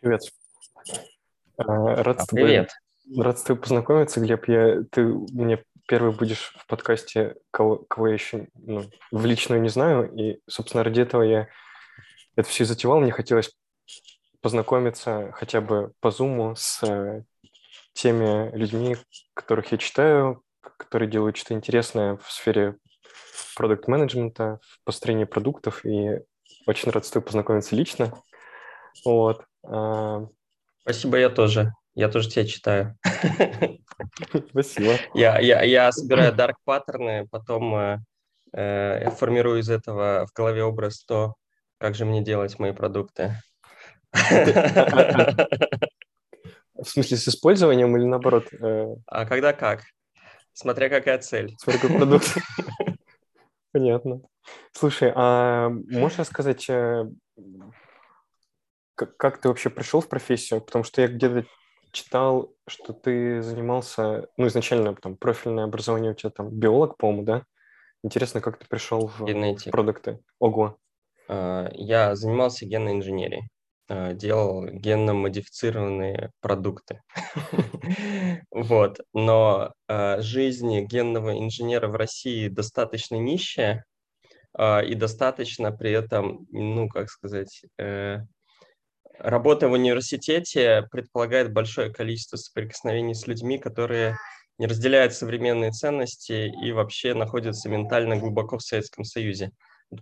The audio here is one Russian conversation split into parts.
Привет. А, рад, А, с тобой, привет. рад с тобой познакомиться, Глеб. Я, ты мне первый будешь в подкасте, кого, кого я еще ну, в личную не знаю. И, собственно, ради этого я это все затевал. Мне хотелось познакомиться хотя бы по Zoom с э, теми людьми, которых я читаю, которые делают что-то интересное в сфере продукт-менеджмента, в построении продуктов. И очень рад с тобой познакомиться лично. Вот. А, Спасибо, я тоже. Я тоже тебя читаю. Спасибо. Я, я, я собираю dark паттерны, потом э, э, формирую из этого в голове образ то, как же мне делать мои продукты. В смысле, с использованием или наоборот? э, А когда как? Смотря какая цель. Смотря какой продукт. Понятно. Слушай, а можешь рассказать, э, как, как ты вообще пришел в профессию? Потому что я где-то читал, что ты занимался, ну, изначально там профильное образование у тебя там биолог, по-моему, да? Интересно, как ты пришел в Генетик. продукты? Ого. А, Я занимался генной инженерией, а, делал генно-модифицированные продукты. Вот. Но а, жизнь генного инженера в России достаточно нищая и достаточно при этом, ну, как сказать, э, работа в университете предполагает большое количество соприкосновений с людьми, которые не разделяют современные ценности и вообще находятся ментально глубоко в Советском Союзе.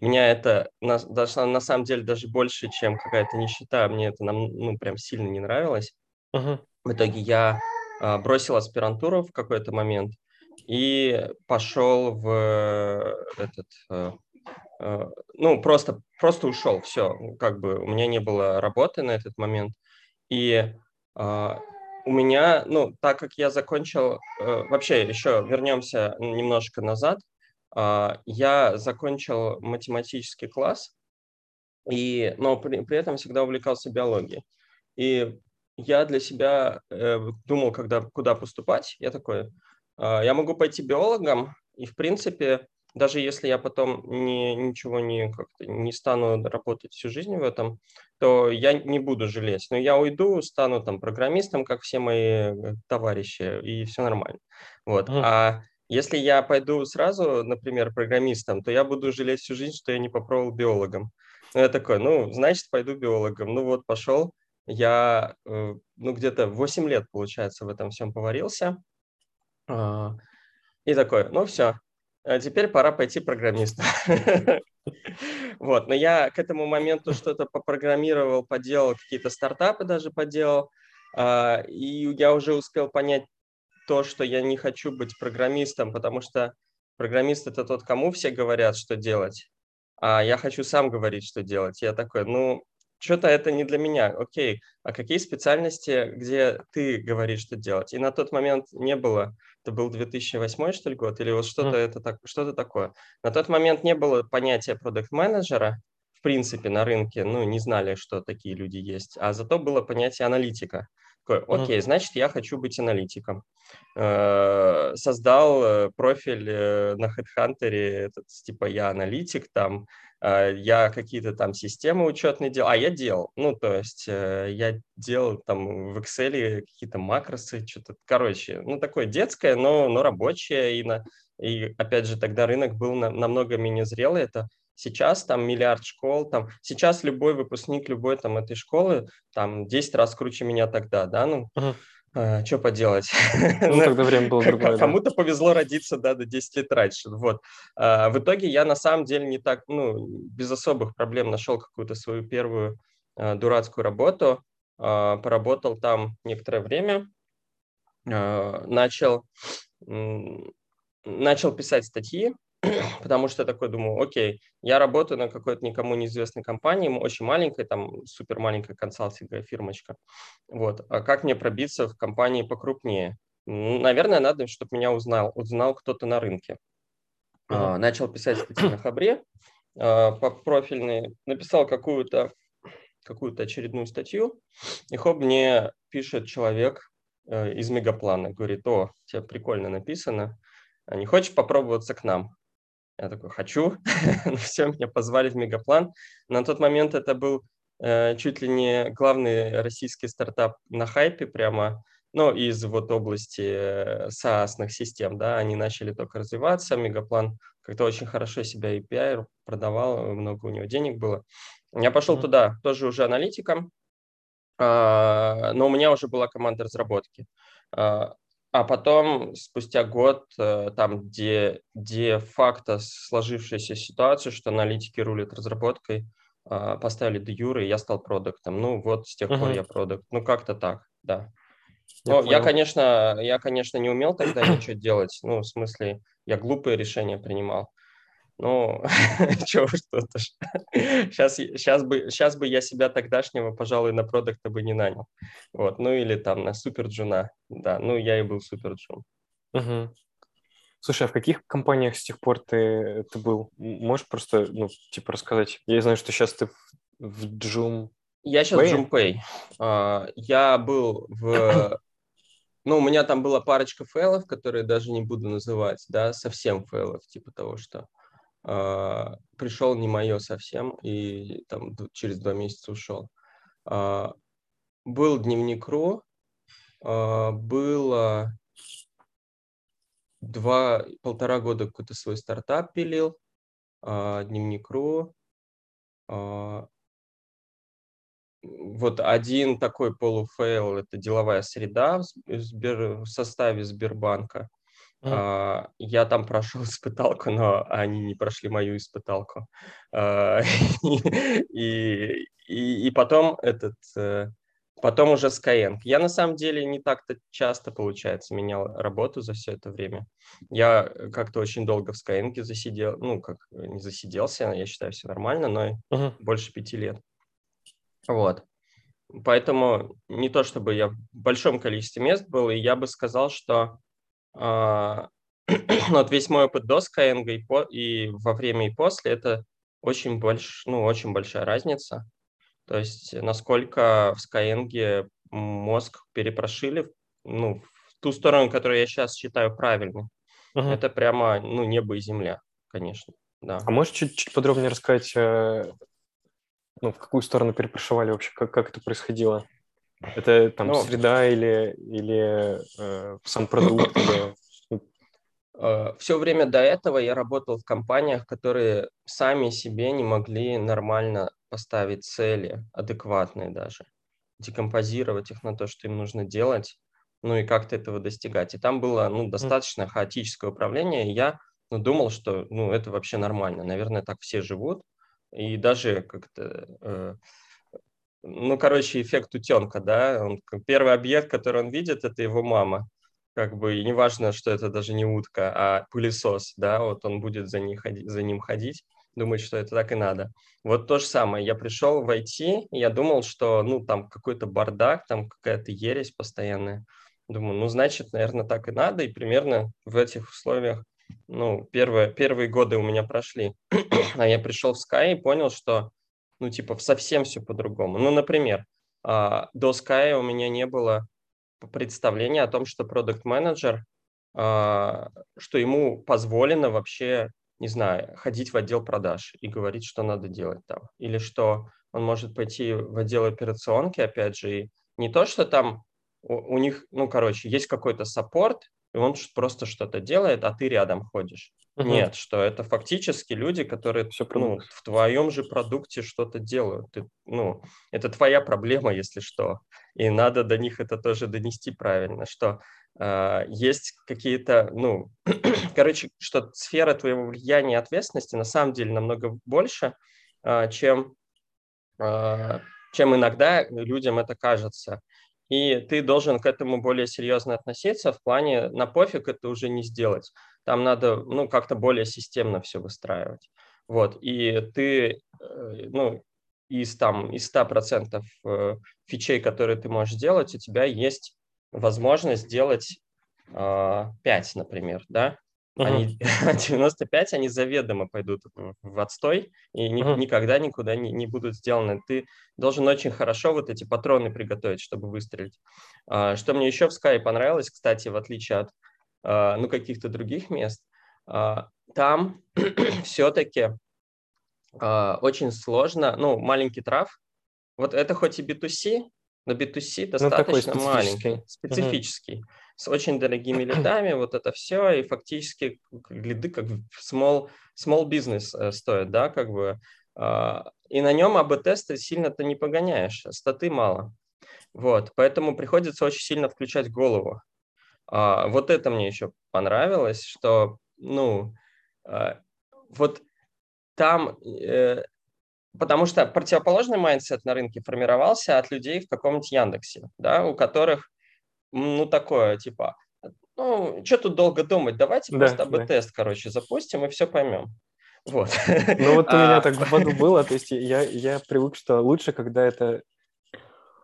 Меня это на, даже, на самом деле даже больше, чем какая-то нищета, мне это нам, ну, прям сильно не нравилось. Мгм. В итоге я а, бросил аспирантуру в какой-то момент и пошел в этот, э, ну, просто, просто ушел, все, как бы у меня не было работы на этот момент. И а, у меня, ну, так как я закончил, э, вообще еще вернемся немножко назад, а, я закончил математический класс, и, но при, при этом всегда увлекался биологией. И я для себя э, думал, когда, куда поступать, я такой, а, я могу пойти биологом, и, в принципе, даже если я потом не, ничего не, как-то не стану работать всю жизнь в этом, то я не буду жалеть. Но я уйду, стану там программистом, как все мои э, товарищи, и все нормально. Вот. Мгм. А если я пойду сразу, например, программистом, то я буду жалеть всю жизнь, что я не попробовал биологом. Ну, я такой, ну, значит, пойду биологом. Ну, вот, пошел. Я, э, ну, где-то 8 лет, получается, в этом всем поварился. А, И такой, ну, все, теперь пора пойти программистом. Вот, но я к этому моменту что-то попрограммировал, поделал, какие-то стартапы даже поделал, а, и я уже успел понять то, что я не хочу быть программистом, потому что программист это тот, кому все говорят, что делать, а я хочу сам говорить, что делать. Я такой, ну, что-то это не для меня. Окей, а какие специальности, где ты говоришь, что делать? И на тот момент не было. Это был 2008, что ли, год? Или вот что-то Мгм. это так, что-то такое. На тот момент не было понятия продукт-менеджера, в принципе, на рынке, ну, не знали, что такие люди есть, а зато было понятие аналитика. Такой, Мгм. окей, значит, я хочу быть аналитиком. Э, Создал э, профиль э, на HeadHunter, этот, типа, я аналитик, там, я какие-то там системы учетные делал, а я делал, ну, то есть э, я делал там в Excel какие-то макросы, что-то, короче, ну, такое детское, но, но рабочее, и, на, и опять же, тогда рынок был на- намного менее зрелый, это сейчас там миллиард школ, там, сейчас любой выпускник любой там этой школы там 10 раз круче меня тогда, да, ну, Мгм. что поделать. Ну, тогда время было другое, да. Кому-то повезло родиться, да, до 10 лет раньше. Вот. А, В итоге я на самом деле не так, ну, без особых проблем нашел какую-то свою первую а, дурацкую работу, а, поработал там некоторое время, а, начал, начал писать статьи, потому что такой думаю, окей, я работаю на какой-то никому неизвестной компании, очень маленькой, там супер маленькая консалтинговая фирмочка. Вот. А как мне пробиться в компании покрупнее? Наверное, надо, чтобы меня узнал, узнал кто-то на рынке. А, Начал писать статьи на Хабре, а, по профильные, написал какую-то какую-то очередную статью, и хоп, мне пишет человек э, из Мегаплана, говорит, о, тебе прикольно написано, а не хочешь попробоваться к нам? Я такой, хочу. Ну все, меня позвали в Мегаплан. На тот момент это был э, чуть ли не главный российский стартап на хайпе прямо, ну, из вот области SaaS систем, да, они начали только развиваться, Мегаплан как-то очень хорошо себя PR продавал, много у него денег было. Я пошел mm-hmm. туда тоже уже аналитиком, а, но у меня уже была команда разработки. А, потом, спустя год, э, там, где де-факто сложившаяся ситуация, что аналитики рулят разработкой, а, поставили де юры, и я стал продуктом. Ну, вот с тех uh-huh. пор я продукт. Ну, как-то так, да. Я, ну, я, конечно, я, конечно, не умел тогда ничего делать. Ну, в смысле, я глупые решения принимал. Ну, чего что-то. Сейчас, сейчас, бы, сейчас бы я себя тогдашнего, пожалуй, на продукта бы не нанял. Вот, ну или там на суперджуна. Да, ну я и был суперджун. Угу. Слушай, а в каких компаниях с тех пор ты, ты был? Можешь просто, ну, типа, рассказать? Я знаю, что сейчас ты в, в Джум... Я сейчас Pay? в Джумпэй. Uh, я был в... Ну, у меня там была парочка файлов, которые даже не буду называть, да, совсем файлов, типа того, что а, пришел не мое совсем, и там через два месяца ушел. А, был дневник РУ, а, было два, полтора года какой-то свой стартап пилил, дневник РУ. Вот один такой полуфейл – это деловая среда в, Сбер, в составе Сбербанка. Uh, я там прошел испыталку, но они не прошли мою испыталку. Uh, и, и, и потом этот, uh, потом уже Skyeng. Я на самом деле не так-то часто, получается, менял работу за все это время. Я как-то очень долго в Skyeng засидел, ну, как не засиделся, я считаю, все нормально, но uh-huh. больше пяти лет. Вот. Поэтому не то, чтобы я в большом количестве мест был, и я бы сказал, что а, вот весь мой опыт до Skyeng и, по, и во время и после это очень, больш, ну, очень большая разница. То есть насколько в Skyeng мозг перепрошили ну, в ту сторону, которую я сейчас считаю правильной. Угу. Это прямо ну, небо и земля, конечно. Да. А можешь чуть-чуть подробнее рассказать, э, ну, в какую сторону перепрошивали вообще, как, как это происходило? Это там ну, среда или, или э, сам продукт? Или... Э, Все время до этого я работал в компаниях, которые сами себе не могли нормально поставить цели, адекватные даже, декомпозировать их на то, что им нужно делать, ну и как-то этого достигать. И там было ну, достаточно хаотическое управление, и я ну, думал, что ну, это вообще нормально. Наверное, так все живут. И даже как-то э, ну, короче, эффект утенка, да, он, первый объект, который он видит, это его мама, как бы, и неважно, что это даже не утка, а пылесос, да, вот он будет за, ней ходить, за ним ходить, думать, что это так и надо. Вот то же самое, я пришел в IT, и я думал, что, ну, там какой-то бардак, там какая-то ересь постоянная, думаю, ну, значит, наверное, так и надо, и примерно в этих условиях, ну, первые, первые годы у меня прошли, а я пришел в Sky и понял, что ну, типа, совсем все по-другому. Ну, например, а, до Sky у меня не было представления о том, что продукт-менеджер, а, что ему позволено вообще, не знаю, ходить в отдел продаж и говорить, что надо делать там. Или что он может пойти в отдел операционки, опять же, и не то, что там у, у них, ну, короче, есть какой-то саппорт, и он просто что-то делает, а ты рядом ходишь. Нет, что это фактически люди, которые Все ну, в твоем же продукте что-то делают. Ты, ну, это твоя проблема, если что. И надо до них это тоже донести правильно, что э, есть какие-то, ну, короче, что сфера твоего влияния и ответственности на самом деле намного больше, э, чем, э, чем иногда людям это кажется и ты должен к этому более серьезно относиться в плане на пофиг это уже не сделать. Там надо ну, как-то более системно все выстраивать. Вот, и ты, э, ну, из, там, из 100% э, фичей, которые ты можешь сделать, у тебя есть возможность сделать 5, а, например, да, Uh-huh. Они 95, они заведомо пойдут в отстой и ни, uh-huh. никогда никуда не, не будут сделаны. Ты должен очень хорошо вот эти патроны приготовить, чтобы выстрелить. А, что мне еще в Sky понравилось, кстати, в отличие от ну, каких-то других мест, а, там все-таки а, очень сложно, ну, маленький трав, вот это хоть и B2C, но B2C достаточно ну, маленький, специфический, угу. с очень дорогими лидами, вот это все, и фактически лиды как small, small business стоят, да, как бы, а, и на нем АБ-тесты сильно-то не погоняешь, статы мало. Вот, поэтому приходится очень сильно включать голову. А, вот это мне еще понравилось, что, ну, а, вот там э, Потому что противоположный mindset на рынке формировался от людей в каком-нибудь Яндексе, да, у которых, ну, такое, типа, ну, что тут долго думать, давайте да, просто A/B-тест, да. короче, запустим и все поймем. Вот. Ну, вот у меня а. так в YouDo было, то есть я, я привык, что лучше, когда это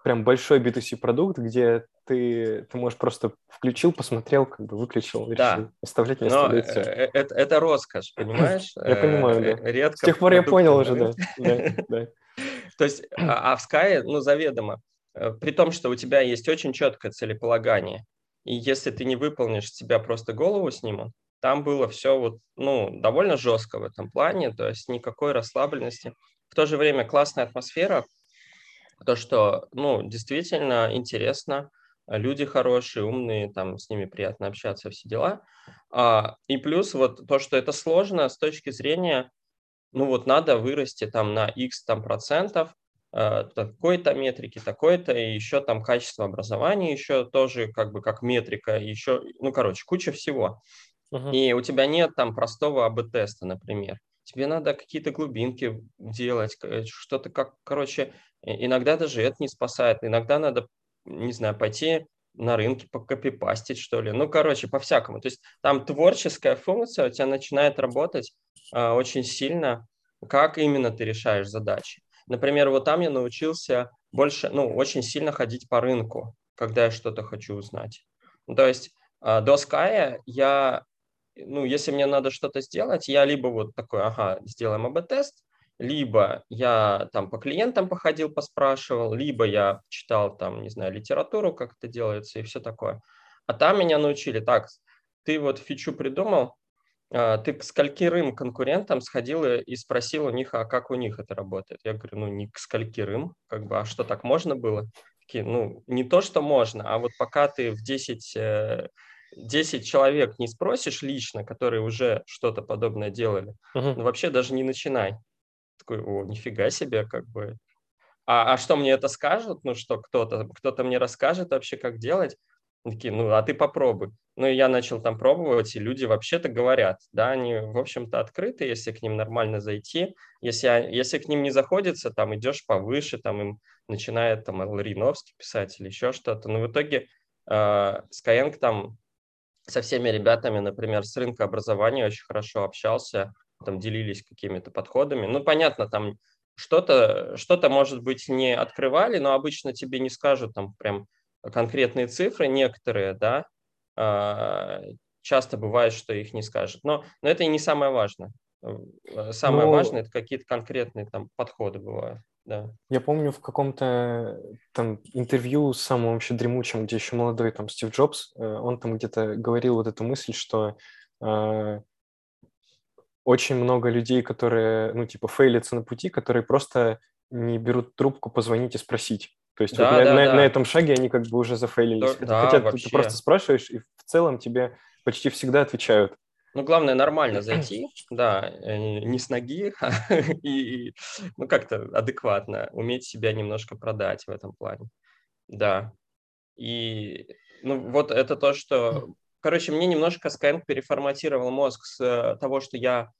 прям большой B2C продукт, где ты, ты можешь просто включил, посмотрел, как бы выключил, решил да. оставлять, не оставлять. Но э, это, это роскошь, понимаешь? Я понимаю, да. Редко С тех пор я понял уже, да. То есть, а, а в Sky, ну, заведомо, э, при том, что у тебя есть очень четкое целеполагание, и если ты не выполнишь, тебя просто голову снимут, там было все вот, ну, довольно жестко в этом плане, то есть никакой расслабленности. В то же время классная атмосфера, то, что, ну, действительно интересно, люди хорошие, умные, там с ними приятно общаться, все дела. А, и плюс вот то, что это сложно с точки зрения, ну вот надо вырасти там на x там процентов, э, такой-то метрики, такой-то, и еще там качество образования еще тоже как бы как метрика, еще, ну, короче, куча всего. Uh-huh. И у тебя нет там простого АБ-теста, например. Тебе надо какие-то глубинки делать, что-то как, короче, Иногда даже это не спасает. Иногда надо, не знаю, пойти на рынке покопипастить, что ли. Ну, короче, по-всякому. То есть там творческая функция у тебя начинает работать э, очень сильно, как именно ты решаешь задачи. Например, вот там я научился больше, ну, очень сильно ходить по рынку, когда я что-то хочу узнать. Ну, то есть э, до Sky я, ну, если мне надо что-то сделать, я либо вот такой, ага, сделаем АБ-тест, либо я там по клиентам походил, поспрашивал, либо я читал там, не знаю, литературу, как это делается и все такое. А там меня научили, так, ты вот фичу придумал, а, ты к скольким конкурентам сходил и спросил у них, а как у них это работает? Я говорю, ну не к скольким, как бы, а что так можно было? Такие, ну не то, что можно, а вот пока ты в 10 10 э, человек не спросишь лично, которые уже что-то подобное делали, uh-huh. ну, вообще даже не начинай такой, о, нифига себе, как бы. А, а что мне это скажут? Ну что, кто-то кто мне расскажет вообще, как делать? Такие, ну, а ты попробуй. Ну, и я начал там пробовать, и люди вообще-то говорят, да, они, в общем-то, открыты, если к ним нормально зайти. Если, если к ним не заходится, там, идешь повыше, там, им начинает, там, Лариновский писать или еще что-то. Но в итоге э, Skyeng там со всеми ребятами, например, с рынка образования очень хорошо общался, там делились какими-то подходами. Ну, понятно, там что-то, что-то, может быть, не открывали, но обычно тебе не скажут там прям конкретные цифры, некоторые, да, а, часто бывает, что их не скажут. Но, но это и не самое важное. Э, самое ну, важное – это какие-то конкретные там подходы бывают. Да. Я помню в каком-то там интервью с самым вообще дремучим, где еще молодой там Стив Джобс, э, он там где-то говорил вот эту мысль, что э, очень много людей, которые, ну, типа, фейлятся на пути, которые просто не берут трубку позвонить и спросить. То есть да, вот да, на, да. на этом шаге они как бы уже зафейлились. Да, Хотя да, ты, ты просто спрашиваешь, и в целом тебе почти всегда отвечают. Ну, главное нормально зайти, да, э, не с ноги, и, ну, как-то адекватно, уметь себя немножко продать в этом плане. Да. И, ну, вот это то, что Короче, мне немножко Skyeng переформатировал мозг с э, того, что я,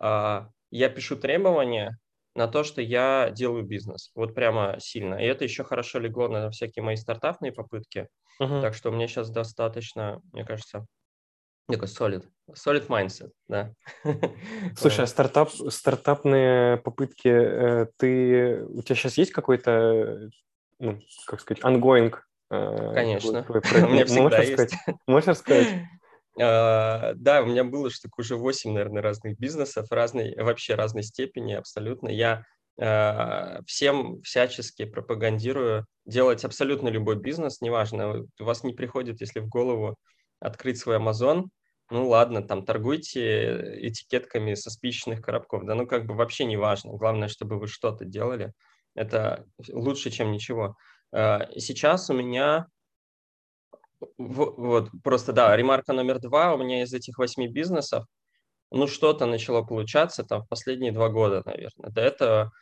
а, я пишу требования, на то, что я делаю бизнес. Вот прямо сильно. И это еще хорошо легло на всякие мои стартапные попытки. Uh-huh. Так что меня сейчас достаточно, мне кажется, такой solid, solid mindset, да. Слушай, а стартап, стартапные попытки, э, ты, у тебя сейчас есть какой-то, ну, как сказать, ongoing Э, Конечно. У меня всегда есть. Можешь рассказать? А, да, у меня было штук уже 8, наверное, разных бизнесов, разной, вообще разной степени абсолютно. Я а, всем всячески пропагандирую делать абсолютно любой бизнес, неважно, у вас не приходит, если в голову открыть свой Amazon, ну ладно, там торгуйте этикетками со спичечных коробков, да ну как бы вообще не важно, главное, чтобы вы что-то делали. Это лучше, чем ничего. Э, сейчас у меня вот просто, да, ремарка номер два. У меня из этих восьми бизнесов, ну, что-то начало получаться там в последние два года, наверное. До этого,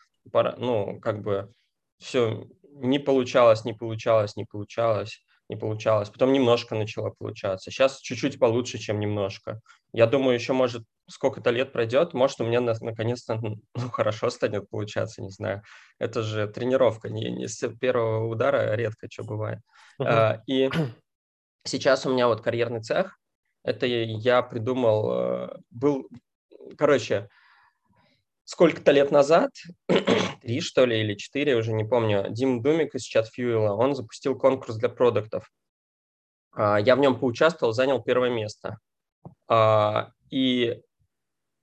ну, как бы все не получалось, не получалось, не получалось не получалось. Потом немножко начало получаться. Сейчас чуть-чуть получше, чем немножко. Я думаю, еще, может, сколько-то лет пройдет, может, у меня на- наконец-то ну, хорошо станет получаться, не знаю. Это же тренировка, не, не с первого удара редко что бывает. Uh-huh. А, и сейчас у меня вот карьерный цех. Это я придумал, э, был, короче, сколько-то лет назад, три что ли или четыре, уже не помню, Дим Думик из чат Фьюила, он запустил конкурс для продуктов. А, я в нем поучаствовал, занял первое место. А, и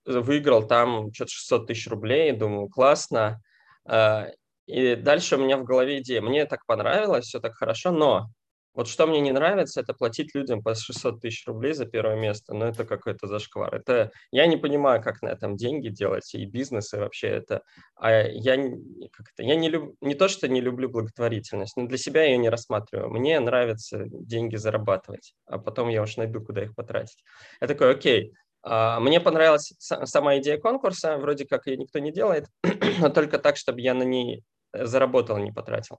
выиграл там что-то 600 тысяч рублей, думаю, классно. А, и дальше у меня в голове идея, мне так понравилось, все так хорошо, но вот что мне не нравится, это платить людям по 600 тысяч рублей за первое место. Ну, это какой-то зашквар. Это я не понимаю, как на этом деньги делать и бизнес, и вообще это. А я, как это, я не, люб, не то, что не люблю благотворительность, но для себя я ее не рассматриваю. Мне нравится деньги зарабатывать, а потом я уж найду, куда их потратить. Я такой, окей, мне понравилась сама идея конкурса, вроде как ее никто не делает, но только так, чтобы я на ней заработал, не потратил.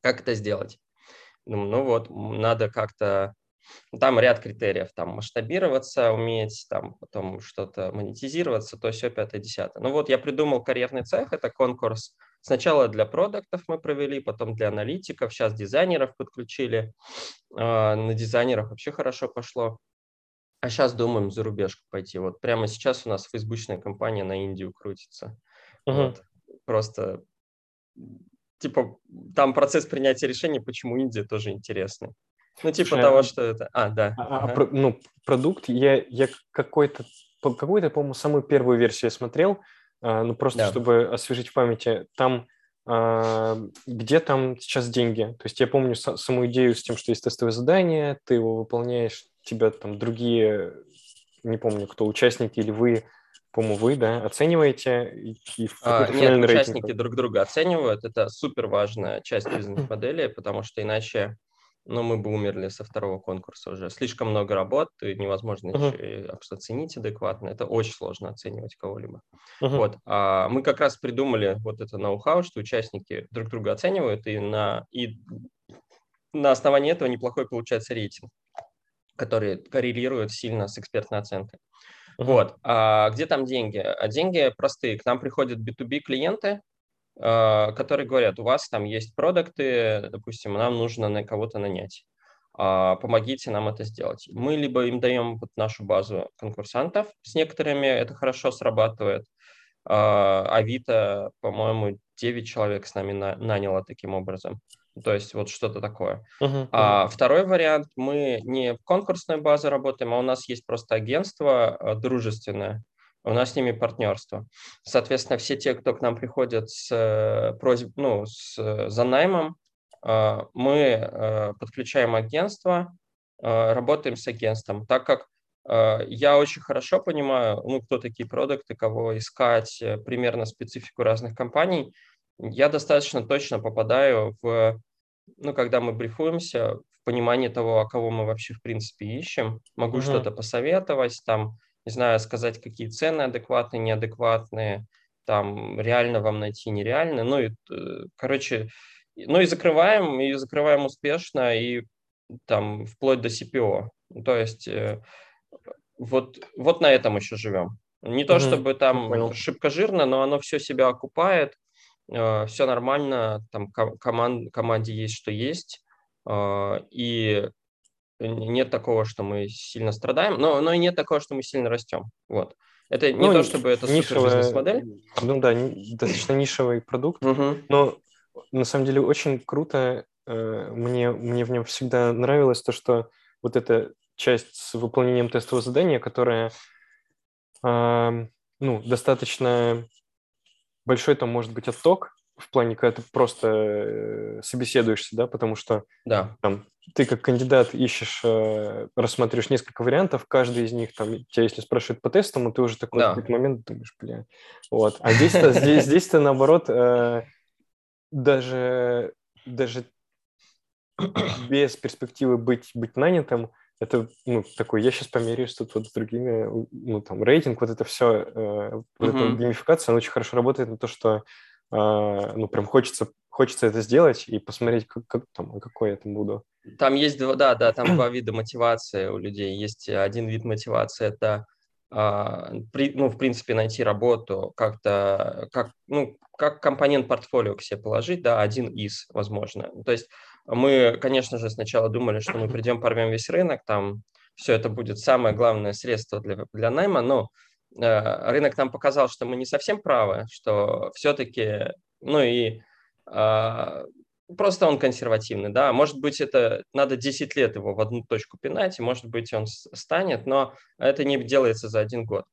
Как это сделать? Ну вот, надо как-то... Там ряд критериев, там масштабироваться, уметь, там потом что-то монетизироваться, то все пятое, десятое. Ну вот я придумал карьерный цех, это конкурс Сначала для продуктов мы провели, потом для аналитиков, сейчас дизайнеров подключили. А, на дизайнеров вообще хорошо пошло. А сейчас думаем за рубежку пойти. Вот прямо сейчас у нас фейсбучная компания на Индию крутится. Угу. Вот. Просто типа, там процесс принятия решений, почему Индия тоже интересный. Ну, типа Слушай, того, а... что это... А, да. А, ага. про, ну, продукт, я, я какой-то, какую-то, по-моему, самую первую версию смотрел, а, ну, просто да. чтобы освежить в памяти, там а, где там сейчас деньги? То есть я помню саму идею с тем, что есть тестовое задание, ты его выполняешь, тебя там другие, не помню, кто, участники или вы по-моему, вы, да, оцениваете и, а, Нет, участники рейтинг? друг друга оценивают. Это супер важная часть бизнес-модели, потому что иначе ну, мы бы умерли со второго конкурса уже. Слишком много работ, и невозможно uh-huh. еще оценить адекватно. Это очень сложно оценивать кого-либо. Uh-huh. Вот. А мы как раз придумали вот это ноу-хау, что участники друг друга оценивают, и на, и на основании этого неплохой получается рейтинг, который коррелирует сильно с экспертной оценкой. Вот. А где там деньги? А деньги простые. К нам приходят B2B клиенты, а, которые говорят, у вас там есть продукты, допустим, нам нужно на кого-то нанять. А, помогите нам это сделать. Мы либо им даем вот нашу базу конкурсантов, с некоторыми это хорошо срабатывает. А, Авито, по-моему, 9 человек с нами наняло таким образом. То есть вот что-то такое. Uh-huh, А второй вариант, мы не в конкурсной базе работаем, а у нас есть просто агентство э, дружественное, у нас с ними партнерство. Соответственно, все те, кто к нам приходят с э, просьб, ну, с, за наймом, э, мы подключаем агентство, работаем с агентством, так как я очень хорошо понимаю, ну, кто такие продукты, кого искать, примерно специфику разных компаний – я достаточно точно попадаю в, ну, когда мы брифуемся, в понимание того, а кого мы вообще в принципе ищем. Могу uh-huh. что-то посоветовать, там, не знаю, сказать, какие цены адекватные, неадекватные, там, реально вам найти, нереально. Ну, и, э, короче, ну и закрываем, и закрываем успешно, и там вплоть до CPO. То есть э, вот, вот на этом еще живем. Не то, чтобы там шибко жирно, но оно все себя окупает, все нормально, там команд, команде есть, что есть, э, и нет такого, что мы сильно страдаем, но, но и нет такого, что мы сильно растем. Вот. Это не ну, то, чтобы это нишевая, супер бизнес-модель. Ну да, достаточно нишевый продукт, угу. но на самом деле очень круто. Э, мне, мне в нем всегда нравилось то, что вот эта часть с выполнением тестового задания, которая ну, достаточно большой там может быть отток в плане, когда ты просто э, собеседуешься, да, потому что да. там, ты как кандидат ищешь, э, рассматриваешь несколько вариантов, каждый из них, там, тебя если спрашивают по тестам, ты уже такой да. в какой-то момент думаешь, бля, вот. А здесь-то, здесь, здесь-то наоборот, э, даже, даже без перспективы быть, быть нанятым, это, ну, такой, я сейчас померяюсь тут вот с другими, ну, там, рейтинг, вот это все, э, вот uh-huh. эта геймификация, она очень хорошо работает на то, что, э, ну, прям хочется, хочется это сделать и посмотреть, как, как там, какой я там буду. Там есть два, да, да, там два вида мотивации у людей. Есть один вид мотивации, это а, ну, в принципе, найти работу как-то, как, ну, как компонент портфолио к себе положить, да, один из, возможно. То есть мы, конечно же, сначала думали, что мы придем, порвем весь рынок, там все это будет самое главное средство для, для найма, но э, рынок нам показал, что мы не совсем правы, что все-таки, ну и э, Просто он консервативный, да. Может быть, это надо 10 лет его в одну точку пинать, и, может быть, он станет, но это не делается за один год.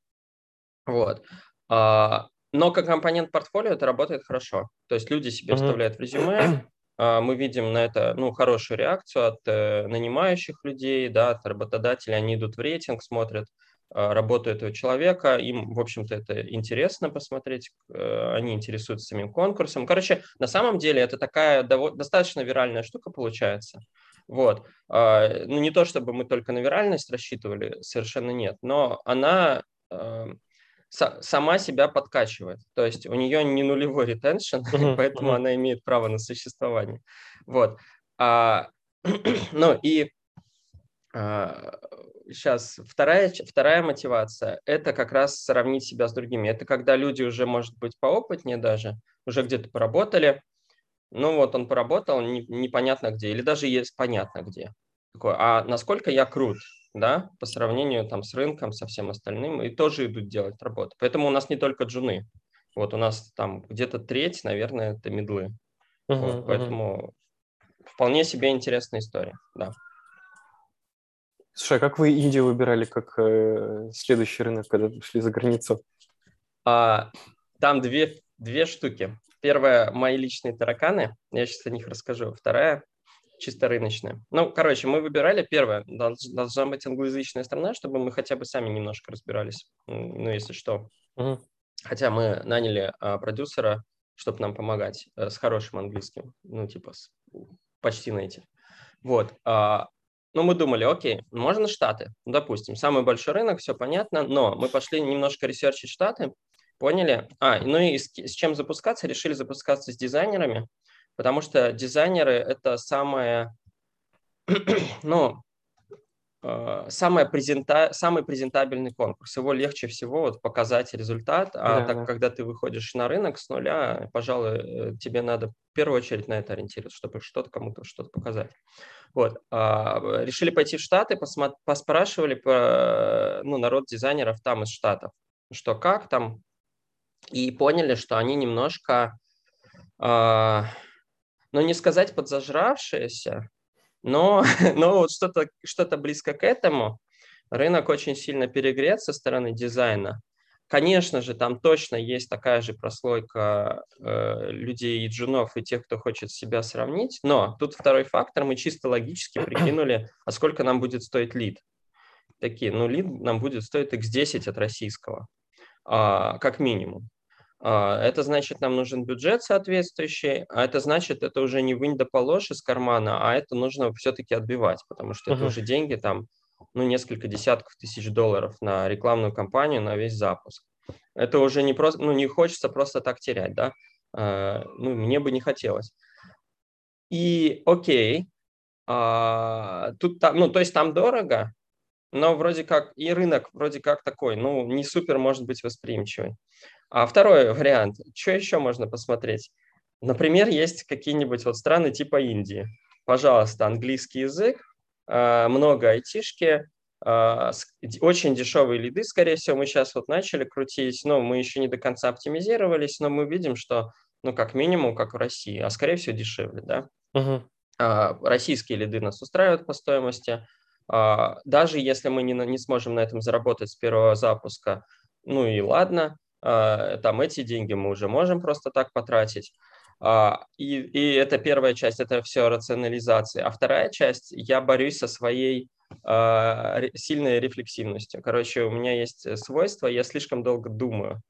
Вот. А, но как компонент портфолио это работает хорошо. То есть люди себе вставляют в резюме, мы видим на это ну, хорошую реакцию от э, нанимающих людей, да, от работодателей, они идут в рейтинг, смотрят, а, работу этого человека. Им, в общем-то, это интересно посмотреть. Э, они интересуются самим конкурсом. Короче, на самом деле это такая достаточно виральная штука получается. Вот. А, ну, не то, чтобы мы только на виральность рассчитывали, совершенно нет, но она э, сама себя подкачивает. То есть у нее не нулевой ретеншн, поэтому она имеет право на существование. Вот. ну и сейчас вторая, вторая мотивация – это как раз сравнить себя с другими. Это когда люди уже, может быть, поопытнее даже, уже где-то поработали, ну вот он поработал, не, непонятно где, или даже есть понятно где. Такое, а насколько я крут, да, по сравнению там с рынком, со всем остальным, и тоже идут делать работу. Поэтому у нас не только джуны. Вот у нас там где-то треть, наверное, это медлы. Uh-huh, вот, поэтому uh-huh. вполне себе интересная история, да. Слушай, а как вы Индию выбирали как э, следующий рынок, когда шли за границу? А, там две, две штуки. Первая – мои личные тараканы, я сейчас о них расскажу. Вторая – чисто рыночная. Ну, короче, мы выбирали, первое, должна быть англоязычная страна, чтобы мы хотя бы сами немножко разбирались, ну, если что. Угу. Хотя мы наняли а, продюсера, чтобы нам помогать а, с хорошим английским, ну, типа, с, почти найти. Вот. А, ну, мы думали, окей, можно Штаты, допустим, самый большой рынок, все понятно, но мы пошли немножко ресерчить Штаты, поняли, а, ну и с, с чем запускаться, решили запускаться с дизайнерами, потому что дизайнеры – это самое, ну, э, самое презента... самый презентабельный конкурс. Его легче всего вот показать результат, а да, так да. когда ты выходишь на рынок с нуля, пожалуй, э, тебе надо в первую очередь на это ориентироваться, чтобы что-то кому-то что-то показать. Вот. А, решили пойти в Штаты, поспрашивали про, ну, народ дизайнеров там из Штатов, что как там, и поняли, что они немножко, а, ну, не сказать подзажравшиеся, но, но вот что-то что близко к этому. Рынок очень сильно перегрет со стороны дизайна. Конечно же, там точно есть такая же прослойка э, людей и джунов, и тех, кто хочет себя сравнить. Но тут второй фактор, мы чисто логически прикинули, а сколько нам будет стоить лид. Такие, ну, лид нам будет стоить x10 от российского, а, как минимум. А, это значит, нам нужен бюджет соответствующий, а это значит, это уже не вынь да положь из кармана, а это нужно все-таки отбивать, потому что uh-huh. это уже деньги там ну, несколько десятков тысяч долларов на рекламную кампанию на весь запуск. Это уже не просто, ну, не хочется просто так терять, да, uh, ну, мне бы не хотелось. И окей, uh, тут там, ну, то есть там дорого, но вроде как и рынок вроде как такой, ну, не супер может быть восприимчивый. А второй вариант, что еще можно посмотреть? Например, есть какие-нибудь вот страны типа Индии. Пожалуйста, английский язык, а, много айтишки, а, очень дешевые лиды, скорее всего, мы сейчас вот начали крутить, но мы еще не до конца оптимизировались, но мы видим, что, ну, как минимум, как в России, а скорее всего дешевле, да. Uh-huh. Российские лиды нас устраивают по стоимости, даже если мы не, не сможем на этом заработать с первого запуска, ну и ладно, там эти деньги мы уже можем просто так потратить. А, и, и это первая часть, это все рационализация. А вторая часть, я борюсь со своей а, сильной рефлексивностью. Короче, у меня есть свойство, я слишком долго думаю.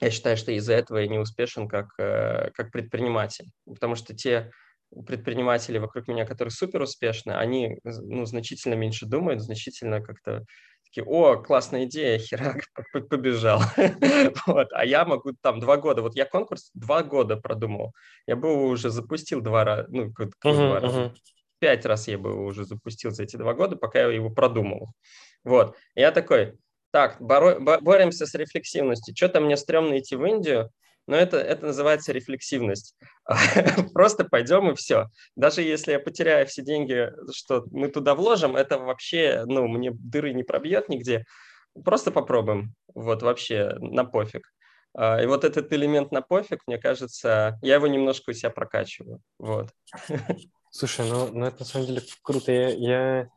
я считаю, что из-за этого я не успешен как, э, как предприниматель, потому что те предприниматели вокруг меня, которые супер успешны, они ну, значительно меньше думают, значительно как-то такие, о, классная идея, херак, побежал. вот. А я могу там два года, вот я конкурс два года продумал, я бы его уже запустил два раза, ну, uh-huh, два раза. Uh-huh. пять раз я бы уже запустил за эти два года, пока я его продумал. Вот, я такой, так, боро- боремся с рефлексивностью. Что-то мне стрёмно идти в Индию, но это, это называется рефлексивность. Просто пойдем и все. Даже если я потеряю все деньги, что мы туда вложим, это вообще, ну, мне дыры не пробьет нигде. Просто попробуем. Вот вообще на пофиг. А, и вот этот элемент на пофиг, мне кажется, я его немножко у себя прокачиваю. Вот. Слушай, ну, ну это на самом деле круто. Я, я...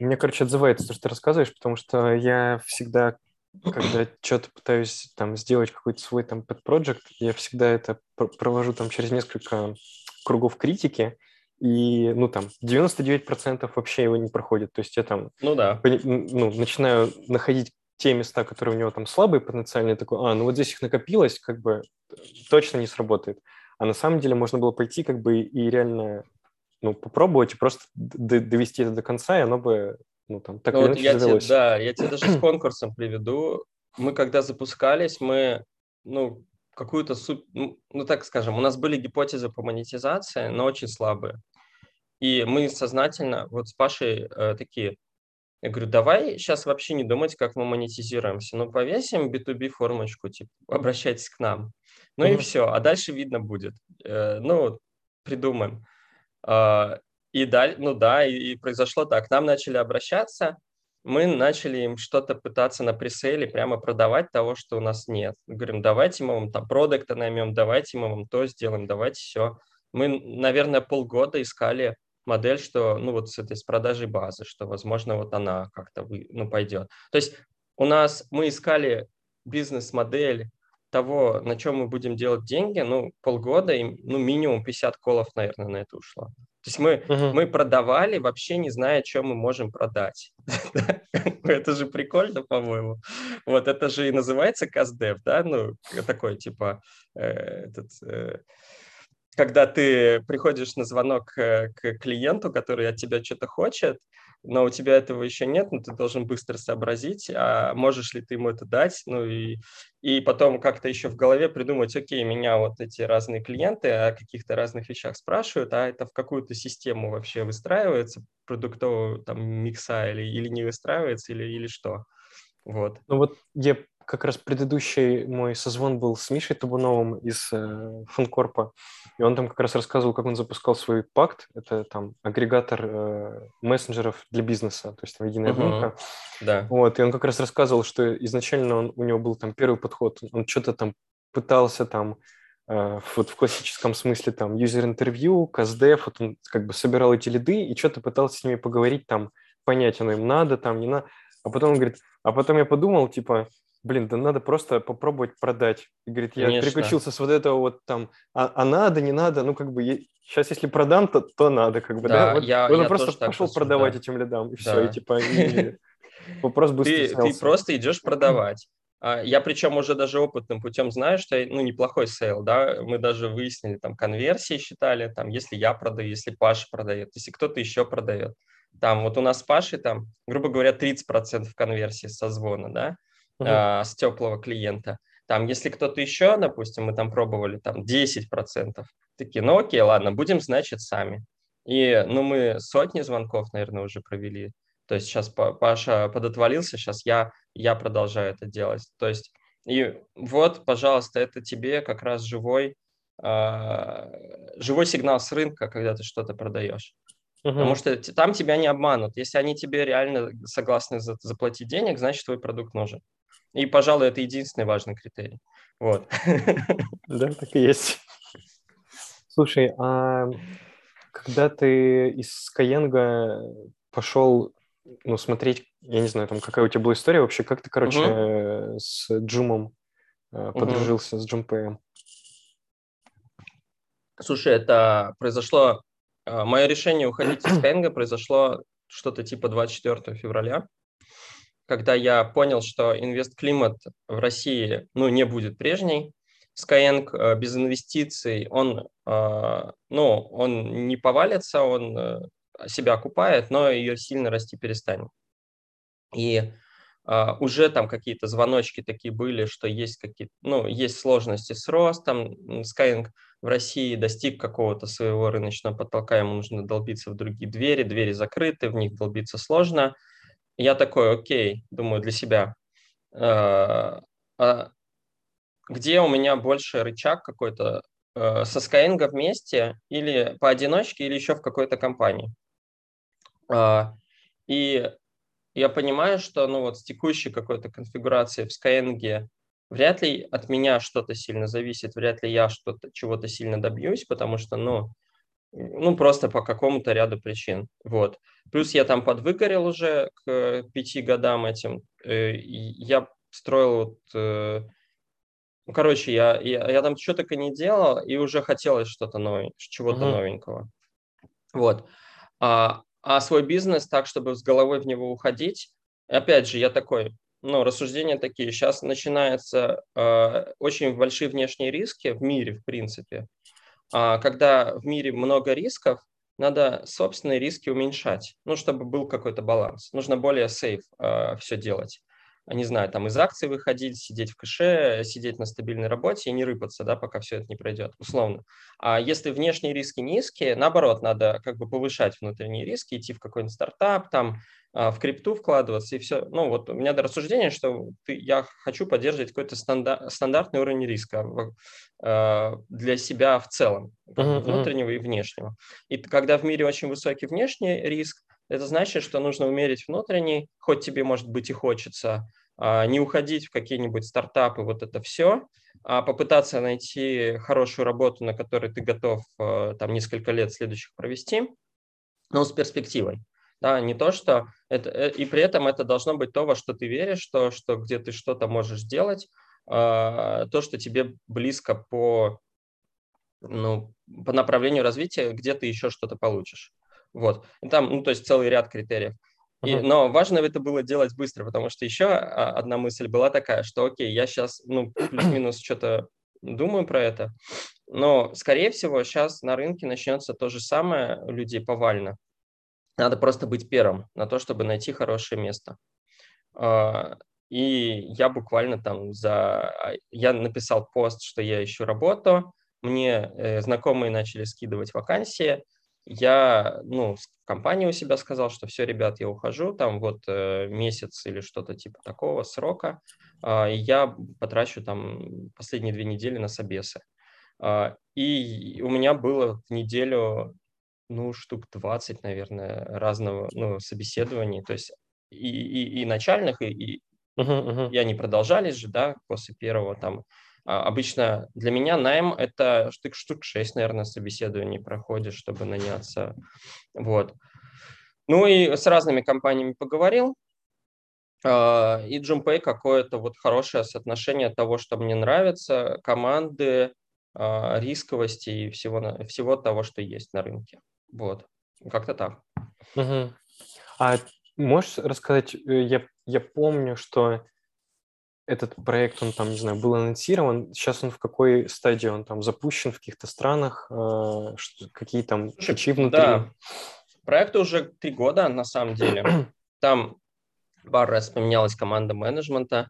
Мне, короче, отзывается то, что ты рассказываешь, потому что я всегда когда что-то пытаюсь там сделать какой-то свой там подпроект, я всегда это провожу там через несколько кругов критики, и, ну, там, 99% вообще его не проходит. То есть я там ну, да. ну, начинаю находить те места, которые у него там слабые потенциальные, такой, а, ну вот здесь их накопилось, как бы точно не сработает. А на самом деле можно было пойти как бы и реально ну, попробовать и просто довести это до конца, и оно бы ну, там, так ну, вот я тебе, Да, я тебе даже с конкурсом приведу. Мы когда запускались, мы, ну, какую-то, суп... ну, так скажем, у нас были гипотезы по монетизации, но очень слабые. И мы сознательно, вот с Пашей э, такие, я говорю, давай сейчас вообще не думать, как мы монетизируемся. Ну, повесим B2B формочку, типа, обращайтесь к нам. Ну mm-hmm. и все, а дальше видно будет. Э, ну, придумаем. Э, и далее, ну да, и, и произошло так. Нам начали обращаться, мы начали им что-то пытаться на пресейле прямо продавать того, что у нас нет. Говорим, давайте мы вам там продукта наймем, давайте мы вам то сделаем, давайте все. Мы, наверное, полгода искали модель, что, ну, вот с этой с продажей базы, что, возможно, вот она как-то, ну, пойдет. То есть у нас, мы искали бизнес-модель того, на чем мы будем делать деньги, ну, полгода, и, ну, минимум 50 колов, наверное, на это ушло. То есть мы, uh-huh. мы продавали, вообще не зная, что мы можем продать. это же прикольно, по-моему. Вот это же и называется каздев, да? Ну, такой, типа, э, этот, э, когда ты приходишь на звонок к клиенту, который от тебя что-то хочет, но у тебя этого еще нет, но ты должен быстро сообразить, а можешь ли ты ему это дать, ну и, и потом как-то еще в голове придумать, окей, меня вот эти разные клиенты о каких-то разных вещах спрашивают, а это в какую-то систему вообще выстраивается, продуктового там микса или, или не выстраивается, или, или что. Вот. Ну вот я как раз предыдущий мой созвон был с Мишей Табуновым из э, Функорпа, и он там как раз рассказывал, как он запускал свой пакт, это там агрегатор э, мессенджеров для бизнеса, то есть там единая uh-huh. Да. Вот, и он как раз рассказывал, что изначально он, у него был там первый подход, он что-то там пытался там э, вот в классическом смысле там юзер-интервью, каздев, вот он как бы собирал эти лиды и что-то пытался с ними поговорить там, понять, оно им надо, там не надо, а потом он говорит, а потом я подумал, типа, блин, да надо просто попробовать продать. И говорит, я Конечно. переключился с вот этого вот там, а, а надо, не надо, ну как бы я, сейчас если продам, то, то надо, как бы, да? да? Вот, я, вот я просто пошел продавать да. этим лидам, и да. все, и типа и, вопрос быстро ты, ты просто идешь продавать. А, я причем уже даже опытным путем знаю, что ну, неплохой sale, да, мы даже выяснили, там, конверсии считали, там, если я продаю, если Паша продает, если кто-то еще продает. Там вот у нас с Пашей, там, грубо говоря, 30% конверсии с созвона, uh-huh. с теплого клиента. Там, если кто-то еще, допустим, мы там пробовали, там 10%, такие, ну окей, ладно, будем, значит, сами. И, ну, мы сотни звонков, наверное, уже провели. То есть сейчас Паша подотвалился, сейчас я, я продолжаю это делать. То есть, и вот, пожалуйста, это тебе как раз живой, э, живой сигнал с рынка, когда ты что-то продаешь. Угу. Потому что там тебя не обманут. Если они тебе реально согласны заплатить денег, значит, твой продукт нужен. И, пожалуй, это единственный важный критерий. Вот. Да, так и есть. Слушай, а когда ты из Skyeng пошел ну, смотреть, я не знаю, там какая у тебя была история вообще, как ты, короче, угу. с Джумом э, подружился, угу. с Джумпеем? Слушай, это произошло... Э, Мое решение уходить из Skyeng произошло что-то типа 24 февраля. Когда я понял, что инвест-климат в России ну, не будет прежний, Skyeng э, без инвестиций, он, э, ну, он не повалится, он э, себя окупает, но ее сильно расти перестанет. И уже там какие-то звоночки такие были, что есть какие-то, ну, есть сложности с ростом. Skyeng в России достиг какого-то своего рыночного потолка, ему нужно долбиться в другие двери, двери закрыты, в них долбиться сложно. Я такой, окей, думаю для себя, а где у меня больше рычаг какой-то э, со Skyeng вместе или поодиночке, или еще в какой-то компании. Э, и я понимаю, что ну, вот с текущей какой-то конфигурацией в Skyeng вряд ли от меня что-то сильно зависит, вряд ли я что-то, чего-то сильно добьюсь, потому что, ну, ну, просто по какому-то ряду причин. Вот. Плюс я там подвыгорел уже к пяти годам этим. Э, я строил вот э, ну, короче, я, я, я там что только не делал, и уже хотелось что-то новое, чего-то uh-huh. новенького. Вот. А, а свой бизнес так, чтобы с головой в него уходить, опять же, я такой, ну, рассуждения такие. Сейчас начинаются э, очень большие внешние риски в мире, в принципе. А когда в мире много рисков, надо собственные риски уменьшать, ну, чтобы был какой-то баланс. Нужно более сейф э, все делать не знаю, там из акций выходить, сидеть в кэше, сидеть на стабильной работе и не рыпаться, да, пока все это не пройдет, условно. А если внешние риски низкие, наоборот, надо как бы повышать внутренние риски, идти в какой-нибудь стартап, там, а, в крипту вкладываться и все. Ну, вот у меня до рассуждения, что ты, я хочу поддерживать какой-то стандар, стандартный уровень риска э, для себя в целом, uh-huh, внутреннего и внешнего. И когда в мире очень высокий внешний риск, это значит, что нужно умерить внутренний, хоть тебе, может быть, и хочется, а, не уходить в какие-нибудь стартапы, вот это все, а попытаться найти хорошую работу, на которой ты готов а, там несколько лет следующих провести, но с перспективой. Да, не то, что это, э, и при этом это должно быть то, во что ты веришь, то, что где ты что-то можешь сделать, а, то, что тебе близко по, ну, по направлению развития, где ты еще что-то получишь. Вот. И там, ну, то есть целый ряд критериев. И. Но важно это было делать быстро, потому что еще а, одна мысль была такая, что окей, я сейчас, ну, плюс-минус что-то думаю про это, но, скорее всего, сейчас на рынке начнется то же самое у людей повально. Надо просто быть первым на то, чтобы найти хорошее место. А, и я буквально там за... А, я написал пост, что я ищу работу, мне э, знакомые начали скидывать вакансии, я, ну, компании у себя сказал, что все, ребят, я ухожу, там вот э, месяц или что-то типа такого срока, э, и я потрачу там последние две недели на собесы. И у меня было в неделю, ну, штук 20, наверное, разного, ну, собеседований, то есть и, и, и начальных, и, и, uh-huh, uh-huh. и они продолжались же, да, после первого там а, обычно для меня найм – это штук, штук 6, наверное, собеседований проходишь, чтобы наняться. Вот. Ну и с разными компаниями поговорил, а, и JumpPay какое-то вот хорошее соотношение того, что мне нравится, команды, а, рисковости и всего, всего того, что есть на рынке. Вот, как-то так. Угу. А можешь рассказать, э, я, я помню, что этот проект, он там, не знаю, был анонсирован, сейчас он в какой стадии, он там запущен в каких-то странах, э, какие там фичи внутри? Да, проекту уже три года, на самом деле. Там пару раз поменялась команда менеджмента,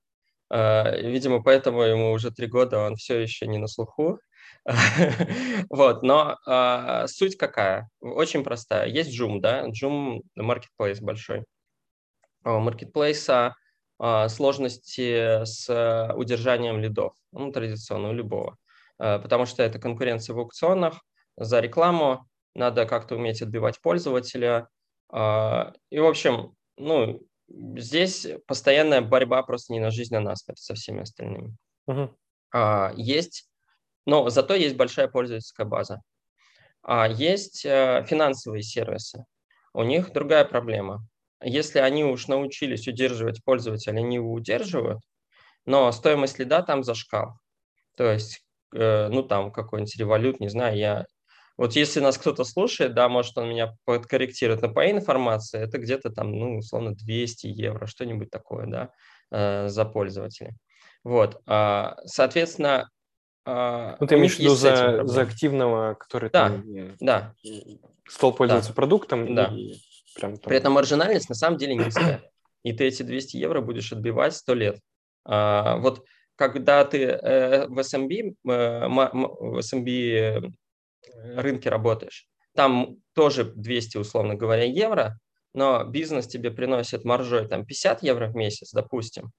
э, видимо, поэтому ему уже три года он все еще не на слуху. Вот, но э, суть какая? Очень простая. Есть Joom, да, Joom marketplace большой. У маркетплейса а, сложности с э, удержанием лидов, ну, традиционно у любого, а, потому что это конкуренция в аукционах, за рекламу надо как-то уметь отбивать пользователя. А, и, в общем, ну, здесь постоянная борьба просто не на жизнь, а на смерть со всеми остальными. Угу. Есть, но зато есть большая пользовательская база. Есть э, финансовые сервисы. У них другая проблема если они уж научились удерживать пользователя, они его удерживают, но стоимость лида там зашкал. То есть, э, ну там какой-нибудь револют, не знаю, я Вот если нас кто-то слушает, да, может он меня подкорректирует, но по информации это где-то там, ну, условно, 200 евро, что-нибудь такое, да, э, за пользователя. Вот, а, соответственно, а, ну, ты имеешь в виду за, за активного, который да, там да. стал пользоваться да. продуктом. Да. И прям там... При этом маржинальность на самом деле низкая. И ты эти 200 евро будешь отбивать 100 лет. А, вот когда ты э, в SMB, э, в SMB рынке работаешь, там тоже 200, условно говоря, евро, но бизнес тебе приносит маржой там 50 евро в месяц, допустим,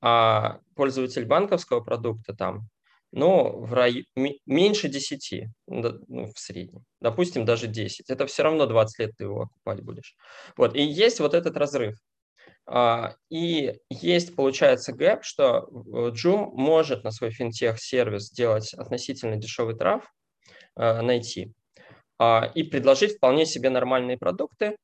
а пользователь банковского продукта там, ну, в рай... меньше 10 ну, в среднем, допустим, даже 10. Это все равно 20 лет ты его окупать будешь. Вот, и есть вот этот разрыв. А, и есть, получается, гэп, что Joom может на свой финтех-сервис сделать относительно дешевый трав, Э, найти. А, и предложить вполне себе нормальные продукты,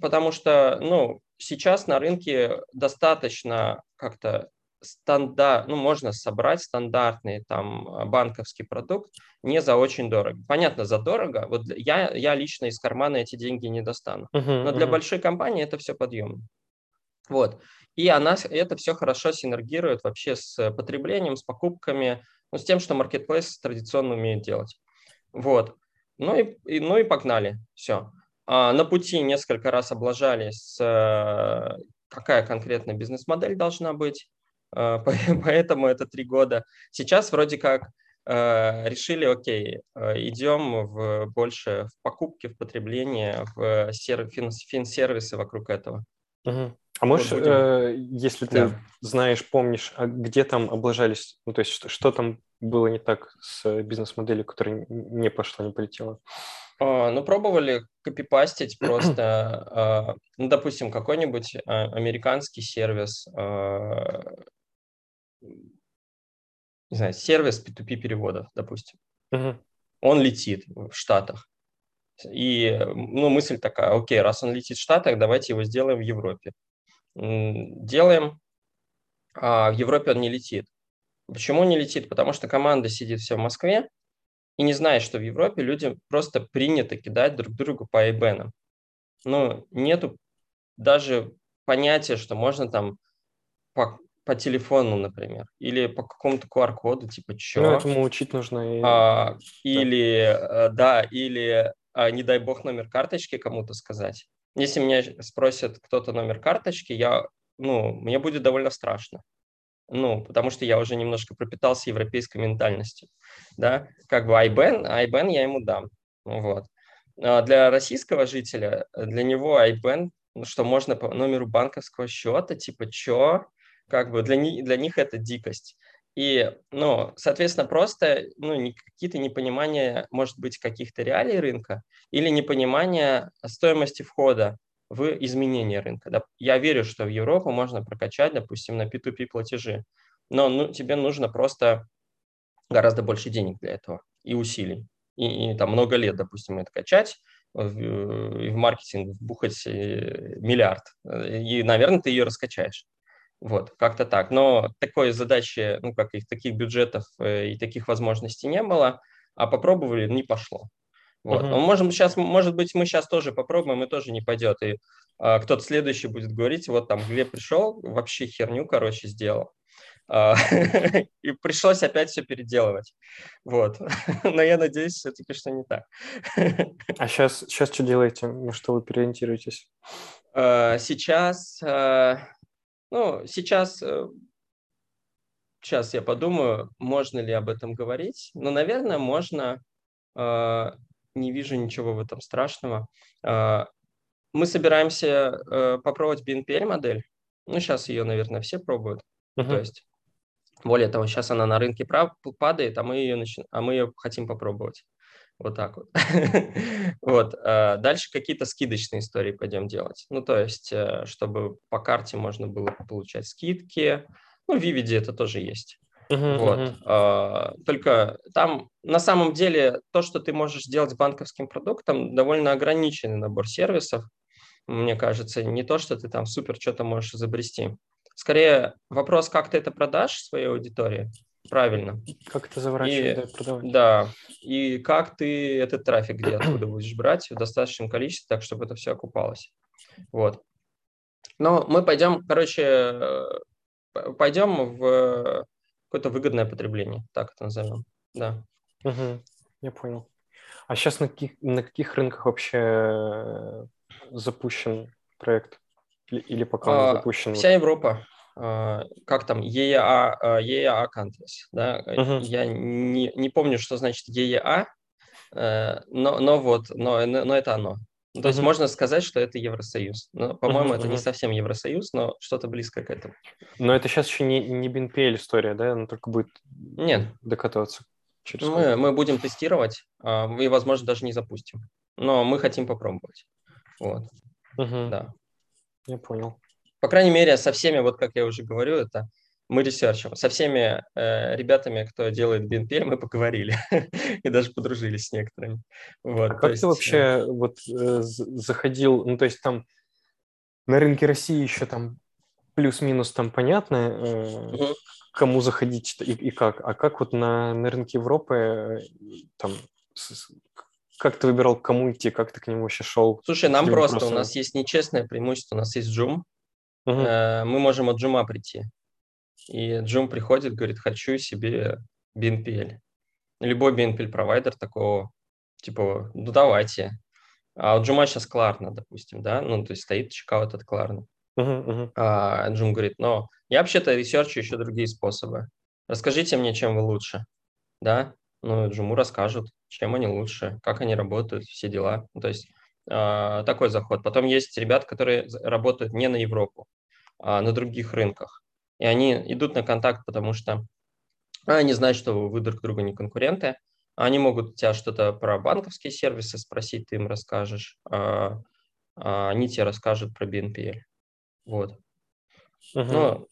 потому что ну, сейчас на рынке достаточно как-то стандарт, ну, можно собрать стандартный там банковский продукт не за очень дорого. Понятно, за дорого. Вот я, я лично из кармана эти деньги не достану. Uh-huh, Но для uh-huh. большой компании это все подъемно. Вот. И она, это все хорошо синергирует вообще с потреблением, с покупками, ну, с тем, что Marketplace традиционно умеет делать. Вот. Ну и, и, ну и погнали. Все. А, на пути несколько раз облажались, а, какая конкретно бизнес-модель должна быть. А, поэтому это три года. Сейчас вроде как а, решили, окей, идем в больше в покупки, в потребление, в серв, фин, фин-сервисы вокруг этого. Угу. А можешь, вот э, если ты да. знаешь, помнишь, а где там облажались, ну то есть что, что там было не так с бизнес-моделью, которая не пошла, не полетела? А, ну, пробовали копипастить просто, а, ну, допустим, какой-нибудь а, американский сервис, а, не знаю, сервис P2P переводов, допустим. Uh-huh. Он летит в Штатах. И, ну, мысль такая, окей, раз он летит в Штатах, давайте его сделаем в Европе. Делаем, а в Европе он не летит. Почему не летит? Потому что команда сидит все в Москве и не знает, что в Европе людям просто принято кидать друг другу по IBAN. Ну, нету даже понятия, что можно там по, по телефону, например, или по какому-то QR-коду, типа, что. Ну, этому учить нужно. И... А, или, да. Э, да, или, а, не дай бог, номер карточки кому-то сказать. Если меня спросят кто-то номер карточки, я, ну, мне будет довольно страшно ну, потому что я уже немножко пропитался европейской ментальностью, да, как бы IBAN, IBAN я ему дам, вот. А для российского жителя, для него IBAN, ну, что можно по номеру банковского счета, типа, чё, как бы для, них, для них это дикость. И, ну, соответственно, просто, ну, какие-то непонимания, может быть, каких-то реалий рынка или непонимание стоимости входа в изменение рынка. Я верю, что в Европу можно прокачать, допустим, на P2P платежи, но ну, тебе нужно просто гораздо больше денег для этого и усилий. И, и там много лет, допустим, это качать, в, в маркетинг вбухать э, миллиард. И, наверное, ты ее раскачаешь. Вот, как-то так. Но такой задачи, ну, как их, таких бюджетов э, и таких возможностей не было, а попробовали, не пошло. Вот. Uh-huh. можем сейчас, может быть, мы сейчас тоже попробуем, и тоже не пойдет. И а, кто-то следующий будет говорить, вот там Глеб пришел, вообще херню, короче, сделал. А, и пришлось опять все переделывать. Вот. Но я надеюсь все-таки, что не так. а сейчас, сейчас что делаете? На что вы переориентируетесь? А, сейчас, а, ну, сейчас сейчас я подумаю, можно ли об этом говорить. Но, наверное, можно не вижу ничего в этом страшного. А, мы собираемся э, попробовать BNPL-модель. Ну, сейчас ее, наверное, все пробуют. Uh-huh. То есть, более того, сейчас она на рынке падает, а мы ее, начи... а мы ее хотим попробовать. Вот так вот. вот. А дальше какие-то скидочные истории пойдем делать. Ну, то есть, э, чтобы по карте можно было получать скидки. Ну, в Vivid это тоже есть. Uh-huh, вот. uh-huh. Только там на самом деле то, что ты можешь сделать с банковским продуктом, довольно ограниченный набор сервисов. Мне кажется, не то, что ты там супер что-то можешь изобрести. Скорее вопрос, как ты это продашь своей аудитории, правильно. Как это заворачивать, И- да, продавать. Да, и как ты этот трафик где откуда будешь брать в достаточном количестве, так чтобы это все окупалось. Вот. Но мы пойдем, короче, э, пойдем в какое-то выгодное потребление, так это назовем. Да. Мгм, я понял. А сейчас на каких, на каких рынках вообще э, запущен проект? Или, или пока он А, запущен? Вся Европа, как там, EEA, а, EEA countries, да, Мгм. я не, не помню, что значит EEA, э, но, но вот, но, но это оно. То есть Мгм. можно сказать, что это Евросоюз. Но, по-моему, Мгм, это не совсем Евросоюз, но что-то близко к этому. Но это сейчас еще не, не BNPL история, да? Она только будет Нет. докатываться через Мы, мы будем тестировать а, и, возможно, даже не запустим. Но мы хотим попробовать. Вот, Мгм, да. Я понял. По крайней мере, со всеми, вот как я уже говорю, это мы ресерчим. Со всеми э, ребятами, кто делает BNPL, мы поговорили и даже подружились с некоторыми. Вот, А как есть, ты э, вообще вот э, заходил, ну то есть там на рынке России еще там плюс-минус там понятно, э, мгм. кому заходить и, и как, а как вот на, на рынке Европы э, там с- как ты выбирал, к кому идти, как ты к нему вообще шел? Слушай, нам просто, у просто- нас есть нечестное преимущество, у нас есть Joom, Мгм, Э, мы можем от Джума прийти. И Джум приходит, говорит, хочу себе BNPL. Любой BNPL-провайдер такого, типа, ну давайте. А у Joom а сейчас Klarna, допустим, да, ну то есть стоит checkout от Klarna. мгм. А Joom говорит, но я вообще-то ресерчу еще другие способы. Расскажите мне, чем вы лучше, да? Ну, Joom у расскажут, чем они лучше, как они работают, все дела. Ну, то есть а, такой заход. Потом есть ребята, которые работают не на Европу, на других рынках. И они идут на контакт, потому что они знают, что вы друг другу не конкуренты. Они могут тебя что-то про банковские сервисы спросить, ты им расскажешь. а, а они тебе расскажут про BNPL. Вот. Мгм. Ну,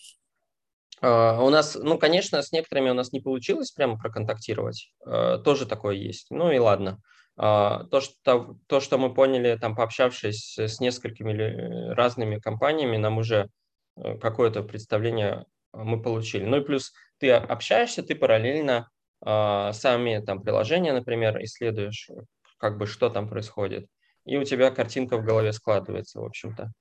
а, у нас, ну, конечно, с некоторыми у нас не получилось прямо проконтактировать. а, Тоже такое есть. Ну и ладно. А, То, что, то, что мы поняли, там, пообщавшись с несколькими разными компаниями, нам уже какое-то представление а, мы получили. Ну и плюс ты общаешься, ты параллельно а, сами там приложения, например, исследуешь, как бы что там происходит. И у тебя картинка в голове складывается, в общем-то.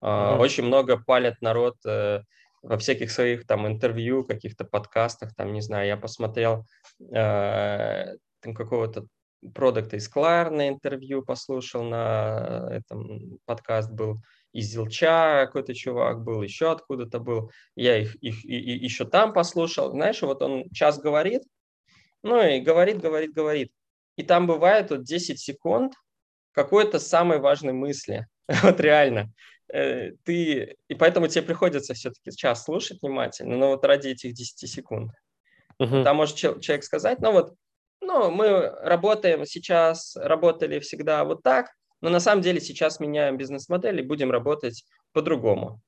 А, Мгм. Очень много палят народ э, во всяких своих там интервью, каких-то подкастах, там, не знаю, я посмотрел э, там какого-то продукта из Кларна интервью послушал на этом подкаст был, из Зилча какой-то чувак был, еще откуда-то был, я их, их и, и еще там послушал, знаешь, вот он час говорит, ну и говорит, говорит, говорит, и там бывает вот 10 секунд какой-то самой важной мысли, вот реально, Э, ты, и поэтому тебе приходится все-таки час слушать внимательно, но вот ради этих 10 секунд. Мгм. Там может чел- человек сказать, ну вот, ну, мы работаем сейчас, работали всегда вот так, но на самом деле сейчас меняем бизнес-модель и будем работать по-другому.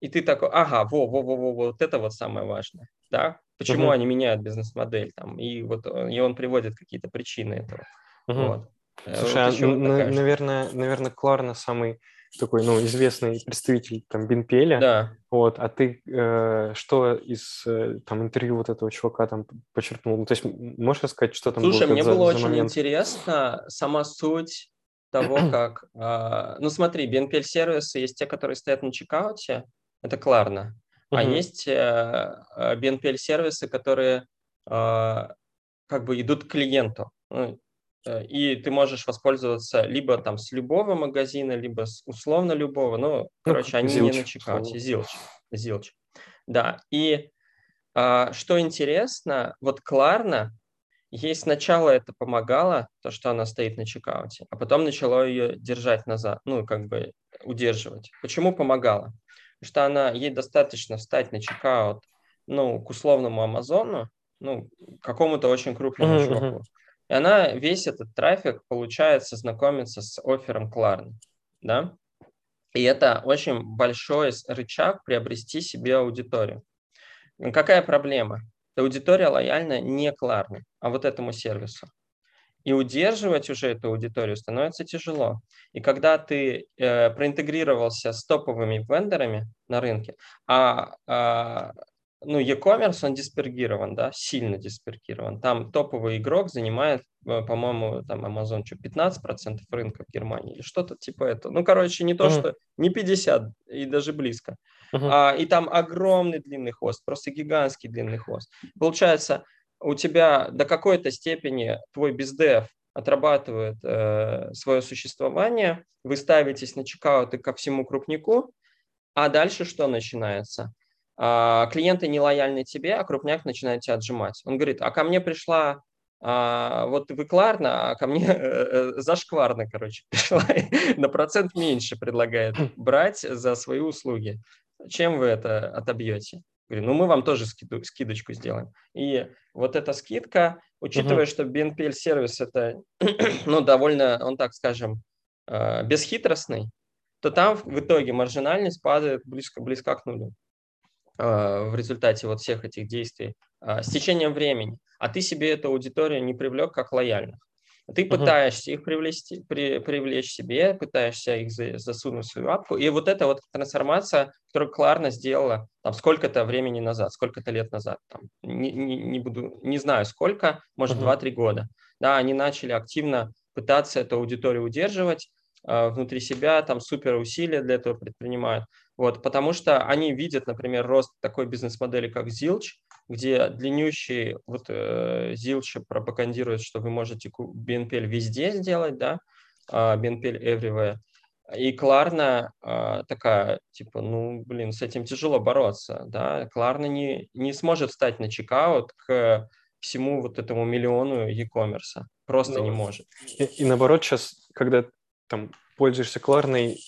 И ты такой, ага, во, во, во, во, вот это вот самое важное, да? Почему Мгм. они меняют бизнес-модель там? И вот он- и он приводит какие-то причины этого. Мгм. Вот. Э, Слушай, вот а, еще вот н- такая штука. наверное, наверное, Кларна самый такой, ну, известный представитель там BNPL. Да. Вот, а ты э, что из э, там интервью вот этого чувака там почерпнул? Ну, то есть можешь рассказать, что там Слушай, было мне за, было за очень момент? интересно сама суть того, как... а, ну, смотри, BNPL-сервисы есть те, которые стоят на чекауте, это Кларна, а есть э, э, BNPL-сервисы, которые а, как бы идут к клиенту. Ну, э, И ты можешь воспользоваться либо там с любого магазина, либо с условно любого. Ну, короче, как они Zilch, не на чекауте. Зилч. Зилч. Да. И а, что интересно, вот Кларна, ей сначала это помогало, то, что она стоит на чекауте, а потом начало ее держать назад, ну, как бы удерживать. Почему помогало? Потому что она, ей достаточно встать на чекаут, ну, к условному Амазону, ну, какому-то очень крупному чуваку. мгм. И она весь этот трафик, получается, знакомится с оффером Кларны, да? И это очень большой рычаг приобрести себе аудиторию. Какая проблема? Эта аудитория лояльна не Кларне, а вот этому сервису. И удерживать уже эту аудиторию становится тяжело. И когда ты э, проинтегрировался с топовыми вендорами на рынке, а, а ну, e-commerce, он диспергирован, да, сильно диспергирован. Там топовый игрок занимает, э, по-моему, там Amazon что, 15% рынка в Германии или что-то типа этого. Ну, короче, не то, uh-huh. что не 50 и даже близко. Uh-huh. А, и там огромный длинный хвост, просто гигантский длинный хвост. Получается, у тебя до какой-то степени твой бездев отрабатывает э, свое существование, вы ставитесь на чекауты ко всему крупнику, а дальше что начинается? А, клиенты не лояльны тебе, а крупняк начинает тебя отжимать. Он говорит, а ко мне пришла а, вот вы Кларна, а ко мне э, э, зашкварно, короче, пришла, на процент меньше предлагает брать за свои услуги. Чем вы это отобьете? Говорю, ну мы вам тоже скиду, скидочку сделаем. И вот эта скидка, учитывая, uh-huh. что BNPL сервис это, ну, довольно, он так скажем, э, бесхитростный, то там в итоге маржинальность падает близко, близко к нулю. А, в результате вот всех этих действий а, с течением времени, а ты себе эту аудиторию не привлек как лояльных. Ты пытаешься uh-huh. их привлечь, при, привлечь себе, пытаешься их за, засунуть в свою апку. И вот эта вот трансформация, которую Кларна сделала там сколько-то времени назад, сколько-то лет назад, там, не, не, не, буду, не знаю сколько, может uh-huh. 2-3 года. Да, они начали активно пытаться эту аудиторию удерживать э, внутри себя, там супер усилия для этого предпринимают. Вот, потому что они видят, например, рост такой бизнес-модели, как Zilch, где длиннющий вот э, Zilch пропагандирует, что вы можете BNPL везде сделать, да, BNPL everywhere. И Кларна э, такая, типа, ну, блин, с этим тяжело бороться, да. Кларна не, не сможет стать на чекаут к всему вот этому миллиону e-commerce. Просто ну, не может. И, и наоборот, сейчас, когда там пользуешься Кларной,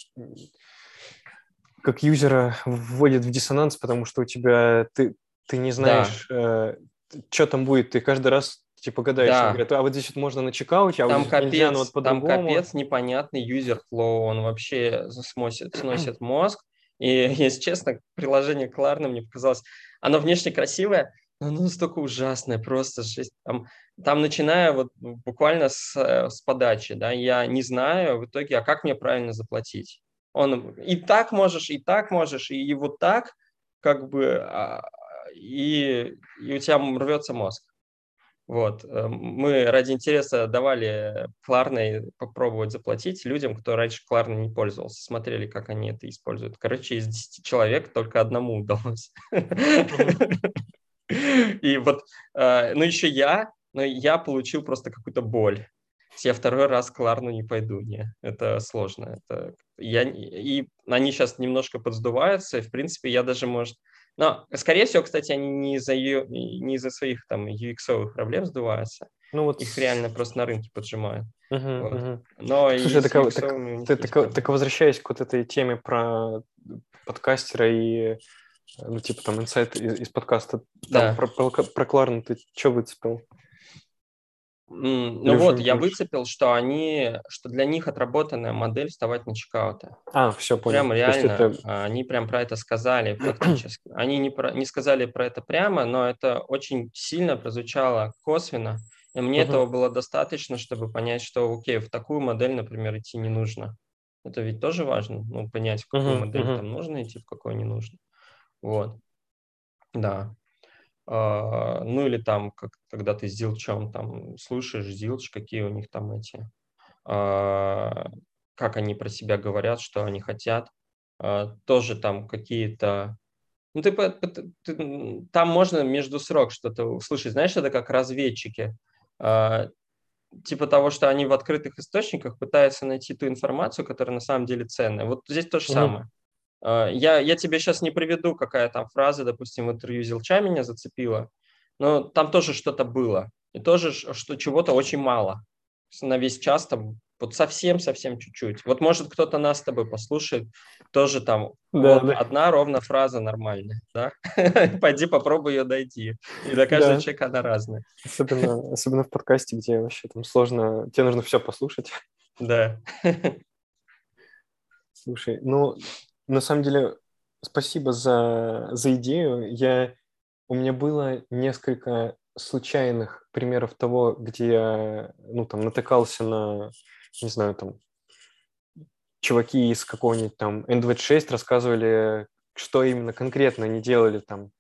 как юзера вводит в диссонанс, потому что у тебя ты, ты не знаешь, да. э, что там будет. Ты каждый раз типа гадаешь, да. говорят, а вот здесь вот можно на чекауте, а там вот здесь капец, нельзя, но вот по-другому. Там капец непонятный юзер флоу, он вообще сносит, сносит мозг. И, если честно, приложение Кларна мне показалось, оно внешне красивое, но оно настолько ужасное, просто жесть. Там, там начиная вот буквально с, с подачи, да, я не знаю в итоге, а как мне правильно заплатить? Он и так можешь, и так можешь, и, и вот так, как бы, а, и, и у тебя рвется мозг. Вот. Э, мы ради интереса давали Кларной попробовать заплатить людям, кто раньше Кларной не пользовался. Смотрели, как они это используют. Короче, из 10 человек только одному удалось. И вот, э, ну еще я, но я получил просто какую-то боль я второй раз к Ларну не пойду, не, это сложно. Это, я, и они сейчас немножко подсдуваются, и, в принципе, я даже, может... Но, скорее всего, кстати, они не из-за, не из-за своих там UX проблем сдуваются, ну, вот... их реально просто на рынке поджимают. Uh-huh, вот. uh-huh. Но Слушай, так, так, ты, так, так возвращаясь к вот этой теме про подкастера и ну, типа там инсайт из, из подкаста, там да. про, про, про Кларну ты что выцепил? Ну вот, я выцепил, что они, что для них отработанная модель вставать на чекауты. А, все понял. Прям реально, это... А, они прям про это сказали фактически. Они не, про, не сказали про это прямо, но это очень сильно прозвучало косвенно. И мне uh-huh. этого было достаточно, чтобы понять, что, окей, в такую модель, например, идти не нужно. Это ведь тоже важно, ну, понять, в какую uh-huh. модель uh-huh. там нужно идти, в какую не нужно. Вот. Да. А, ну или там, как, когда ты с Зилчом там слушаешь Зилч, какие у них там эти, а, как они про себя говорят, что они хотят, а, тоже там какие-то ну, ты, ты, там можно между срок что-то услышать. Знаешь, это как разведчики. типа того, что они в открытых источниках пытаются найти ту информацию, которая на самом деле ценная. Вот здесь то же mm-hmm. самое. А, я, я тебе сейчас не приведу, какая там фраза, допустим, в интервью Зилча меня зацепила, но там тоже что-то было. И тоже что чего-то очень мало. На весь час там вот совсем-совсем чуть-чуть. Вот может кто-то нас с тобой послушает, тоже там да, вот да. одна ровно фраза нормальная, да? Пойди попробуй ее дойти. И для каждого да. человека она разная. Особенно, особенно в подкасте, где вообще там сложно, тебе нужно все послушать. Да. Слушай, ну на самом деле, спасибо за, за идею. Я, у меня было несколько случайных примеров того, где я ну, там, натыкался на, не знаю, там, чуваки из какого-нибудь там N26 рассказывали, что именно конкретно они делали там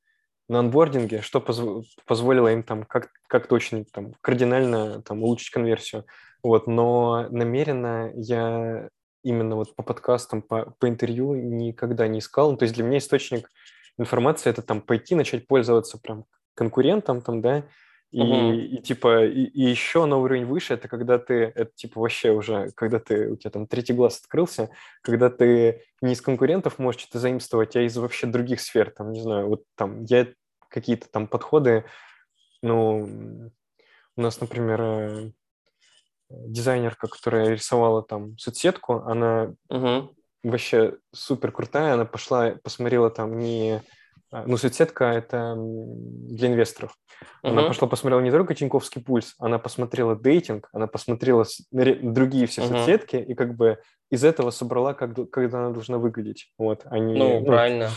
на анбординге, что позв- позволило им там как- как-то очень там, кардинально там, улучшить конверсию. Вот, но намеренно я именно вот по подкастам, по, по интервью никогда не искал. Ну, то есть для меня источник информации это там пойти, начать пользоваться прям конкурентом там, да, и, угу. и типа, и, и еще на уровень выше, это когда ты, это типа вообще уже, когда ты, у тебя там третий глаз открылся, когда ты не из конкурентов можешь что-то заимствовать, а из вообще других сфер, там, не знаю, вот там, я какие-то там подходы, ну, у нас, например, э, дизайнерка, которая рисовала там соцсетку, она угу. вообще супер крутая, она пошла, посмотрела там не а, ну, соцсетка – это для инвесторов. Она uh-huh. пошла, посмотрела не только Тиньковский пульс, она посмотрела дейтинг, она посмотрела другие все uh-huh. соцсетки и как бы из этого собрала, как, как она должна выглядеть. Вот, они, ну, ну, правильно.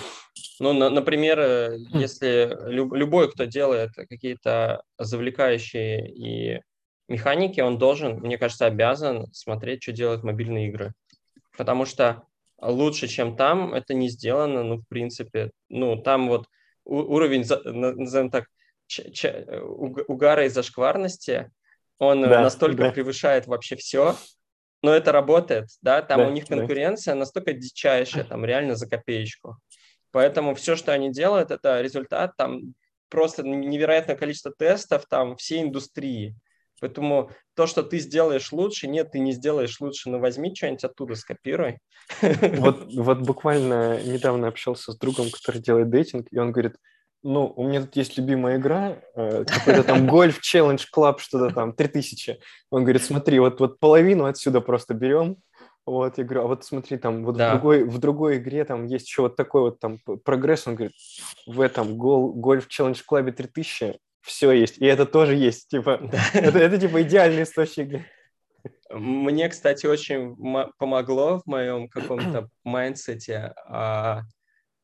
Ну, на, например, э, хм. если люб, любой, кто делает какие-то завлекающие и механики, он должен, мне кажется, обязан смотреть, что делают мобильные игры. Потому что лучше, чем там, это не сделано, ну, в принципе. Ну, там вот уровень, назовем так, угара и зашкварности, он да, настолько да. превышает вообще все, но это работает, да, там да, у них конкуренция да. настолько дичайшая, там реально за копеечку. Поэтому все, что они делают, это результат там просто невероятное количество тестов там всей индустрии. Поэтому то, что ты сделаешь лучше, нет, ты не сделаешь лучше, но возьми что-нибудь оттуда, скопируй. Вот, вот буквально недавно общался с другом, который делает дейтинг, и он говорит, ну, у меня тут есть любимая игра, э, какой-то там гольф, челлендж, клаб, что-то там, 3000. Он говорит, смотри, вот, вот половину отсюда просто берем, вот, я говорю, а вот смотри, там, вот да. в, другой, в другой игре там есть еще вот такой вот там прогресс, он говорит, в этом гол, Golf Challenge Club е 3000 все есть, и это тоже есть, типа, это, это типа идеальный источник. Мне, кстати, очень помогло в моем каком-то mindset е, а,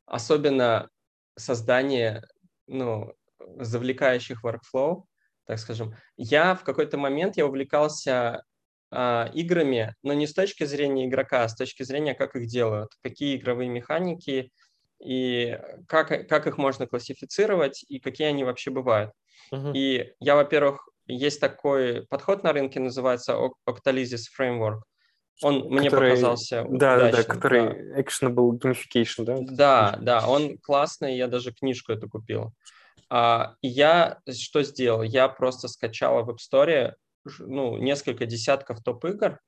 особенно создание, ну, завлекающих workflow, так скажем. Я в какой-то момент я увлекался а, играми, но не с точки зрения игрока, а с точки зрения, как их делают, какие игровые механики и как, как их можно классифицировать и какие они вообще бывают. Uh-huh. И я, во-первых, есть такой подход на рынке, называется Octalysis Framework. Он который, мне показался Да, удачным, да, который да. actionable gamification, да? Да, да, он классный, я даже книжку эту купил. А, я что сделал? Я просто скачал в App Store ну, несколько десятков топ-игр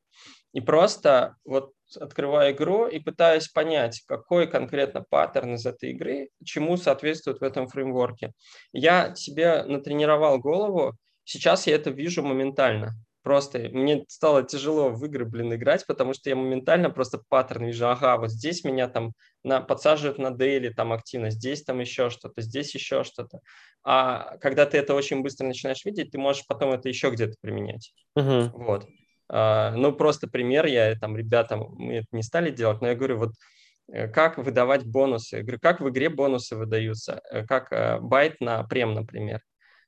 и просто вот открываю игру и пытаюсь понять, какой конкретно паттерн из этой игры, чему соответствует в этом фреймворке. Я себе натренировал голову, сейчас я это вижу моментально. Просто мне стало тяжело в игры, блин, играть, потому что я моментально просто паттерн вижу. Ага, вот здесь меня там на, подсаживают на дейли там активно, здесь там еще что-то, здесь еще что-то. А когда ты это очень быстро начинаешь видеть, ты можешь потом это еще где-то применять. Uh-huh. Вот. А, ну, просто пример, я там ребятам, мы это не стали делать, но я говорю, вот э, как выдавать бонусы. Я говорю, как в игре бонусы выдаются, э, как э, байт на прем, например.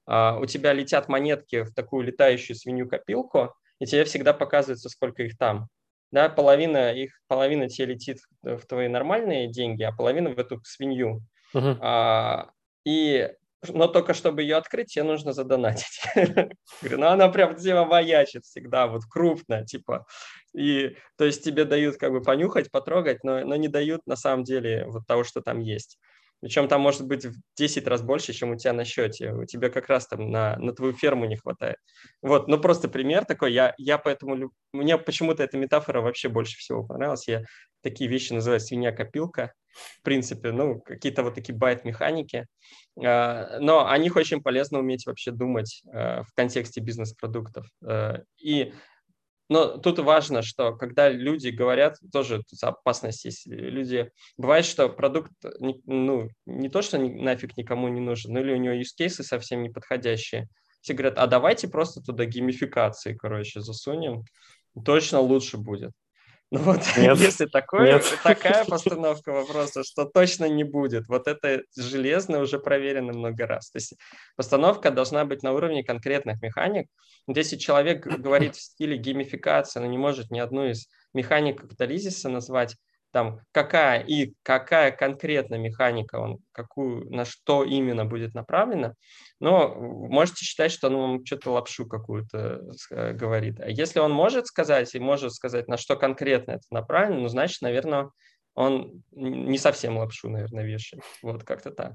А, у тебя летят монетки в такую летающую свинью-копилку, и тебе всегда показывается, сколько их там. Да, половина их, половина тебе летит в твои нормальные деньги, а половина в эту свинью. Uh-huh. А, и но только чтобы ее открыть, тебе нужно задонатить. Говорю, ну она прям тема маячит всегда, вот крупно, типа. И то есть тебе дают как бы понюхать, потрогать, но, но не дают на самом деле вот того, что там есть. Причем там может быть в 10 раз больше, чем у тебя на счете. У тебя как раз там на, на твою ферму не хватает. Вот, ну просто пример такой. Я, я поэтому... Мне почему-то эта метафора вообще больше всего понравилась. Я такие вещи называю свинья-копилка. В принципе, ну, какие-то вот такие байт-механики. А, но о них очень полезно уметь вообще думать а, в контексте бизнес-продуктов. А, и но тут важно, что когда люди говорят, тоже тут опасность есть. Люди, бывает, что продукт ну, не то, что нафиг никому не нужен, но или у него use кейсы совсем неподходящие. Все говорят, а давайте просто туда геймификации, короче, засунем, точно лучше будет. Ну вот, Нет. если такое, Нет. такая постановка вопроса, что точно не будет, вот это железно уже проверено много раз. То есть постановка должна быть на уровне конкретных механик. Вот если человек говорит в стиле геймификации, но не может ни одну из механик капитализиса назвать, там какая и какая конкретно механика, он какую, на что именно будет направлена, но можете считать, что он вам что-то лапшу какую-то э, говорит. А если он может сказать и может сказать, на что конкретно это направлено, ну, значит, наверное, он не совсем лапшу, наверное, вешает. Вот как-то так.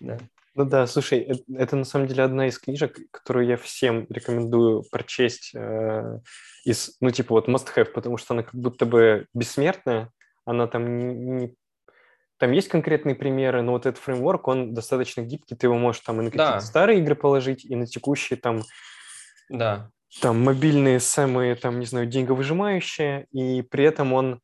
Да. Ну да, слушай, это, это на самом деле одна из книжек, которую я всем рекомендую прочесть э, из, ну типа вот must have, потому что она как будто бы бессмертная, она там не, не там есть конкретные примеры, но вот этот фреймворк, он достаточно гибкий, ты его можешь там и на какие-то да. старые игры положить, и на текущие там, да. там мобильные самые, там, не знаю, деньговыжимающие, и при этом он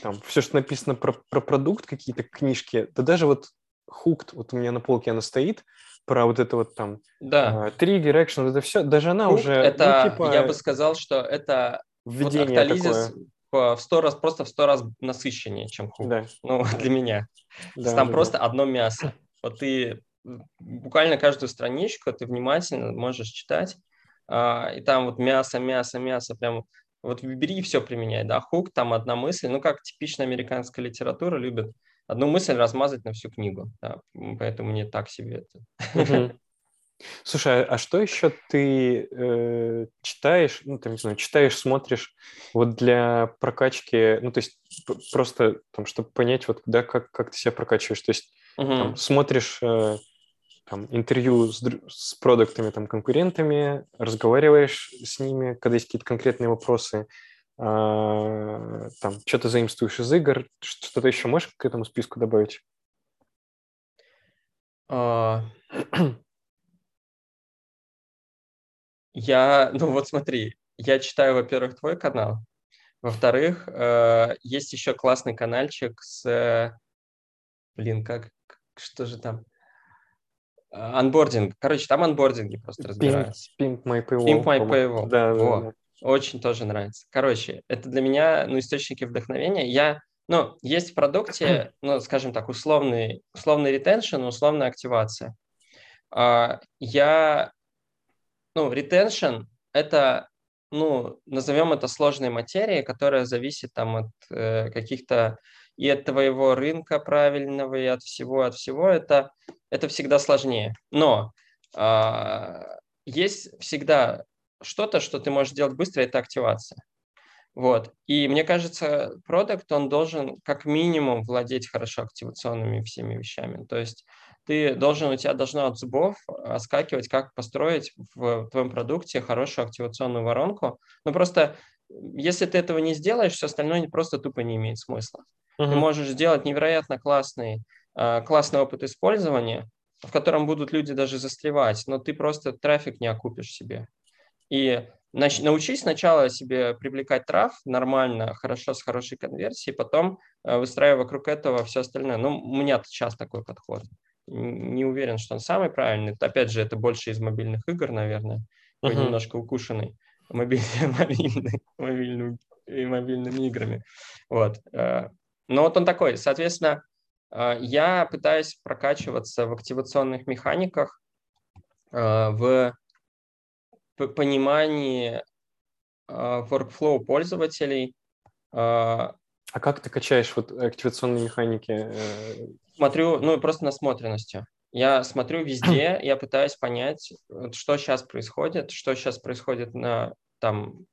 там все, что написано про, про продукт, какие-то книжки, да даже вот Hooked, вот у меня на полке она стоит, про вот это вот там да. триггер, uh, экшен, это все, даже она Hooked уже... Это, ну, типа, я бы сказал, что это введение вот такое. В сто раз, просто в сто раз насыщеннее, чем Hooked. Да. Ну, для меня. Да, там да, просто да. одно мясо. Вот ты буквально каждую страничку ты внимательно можешь читать, а, и там вот мясо, мясо, мясо, прям вот бери и все применяй, да, хук, там одна мысль, ну, как типичная американская литература любит одну мысль размазать на всю книгу, да, поэтому не так себе это. Слушай, а, а что еще ты э, читаешь, ну, там, не знаю, читаешь, смотришь вот для прокачки, ну, то есть просто там, чтобы понять, вот, да, как, как ты себя прокачиваешь, то есть угу. там, смотришь э, там, интервью с, с продуктами, там, конкурентами, разговариваешь с ними, когда есть какие-то конкретные вопросы, а, там, что-то заимствуешь из игр, что-то еще можешь к этому списку добавить? А... Я, ну вот смотри, я читаю, во-первых, твой канал, во-вторых, э, есть еще классный каналчик с, блин, как, что же там, анбординг, короче, там анбординги просто разбираются. Pimp My Paywall. Pimp My Paywall. Да, да, да. Очень тоже нравится. Короче, это для меня ну, источники вдохновения. Я, ну, есть в продукте, ну, скажем так, условный, условный ретеншн, условная активация. Uh, я, ну, ретеншн – это, ну, назовем это сложной материей, которая зависит там от э, каких-то и от твоего рынка правильного, и от всего, от всего. Это, это всегда сложнее. Но э, есть всегда что-то, что ты можешь делать быстро, это активация. Вот. И мне кажется, продукт, он должен как минимум владеть хорошо активационными всеми вещами. То есть ты должен, у тебя должно от зубов оскакивать, как построить в твоем продукте хорошую активационную воронку. Ну просто если ты этого не сделаешь, все остальное просто тупо не имеет смысла. Uh-huh. Ты можешь сделать невероятно классный, а, классный опыт использования, в котором будут люди даже застревать, но ты просто трафик не окупишь себе. И научись сначала себе привлекать трав нормально, хорошо, с хорошей конверсией, потом э, выстраивая вокруг этого все остальное. Ну, у меня сейчас такой подход. Не уверен, что он самый правильный. Опять же, это больше из мобильных игр, наверное, uh-huh. немножко укушенный мобильный, мобильный, и мобильными играми. Вот. Э, но вот он такой. Соответственно, э, я пытаюсь прокачиваться в активационных механиках, в понимании workflow пользователей. А как ты качаешь вот активационные механики? Смотрю, ну, просто насмотренностью. Я смотрю везде, я пытаюсь понять, что сейчас происходит, что сейчас происходит на там,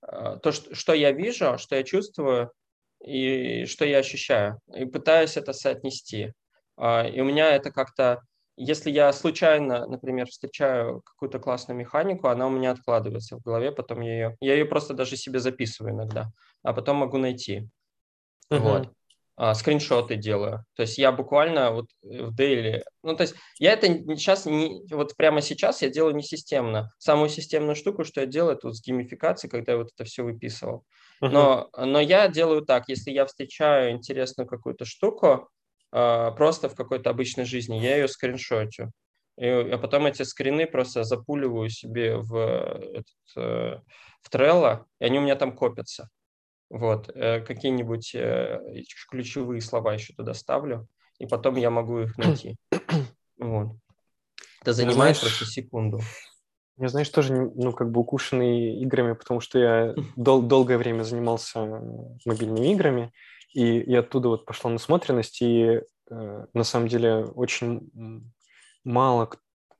то, что, я вижу, что я чувствую и что я ощущаю. И пытаюсь это соотнести. И у меня это как-то если я случайно, например, встречаю какую-то классную механику, она у меня откладывается в голове, потом я ее, я ее просто даже себе записываю иногда, а потом могу найти. Uh-huh. Вот. А, скриншоты делаю. То есть я буквально вот в дейли, ну то есть я это сейчас не, вот прямо сейчас я делаю не системно. Самую системную штуку, что я делаю, это вот с геймификацией, когда я вот это все выписывал. Uh-huh. Но, но я делаю так, если я встречаю интересную какую-то штуку, а, просто в какой-то обычной жизни, я ее скриншотю. И, а потом эти скрины просто запуливаю себе в, этот, э, в Trello, и они у меня там копятся. Вот, э, какие-нибудь э, ключевые слова еще туда ставлю, и потом я могу их найти. Вот. Это занимает знаешь, просто секунду. Я, знаешь, тоже, ну, как бы укушенный играми, потому что я дол- долгое время занимался мобильными играми, и, и оттуда вот пошла насмотренность, и э, на самом деле очень мало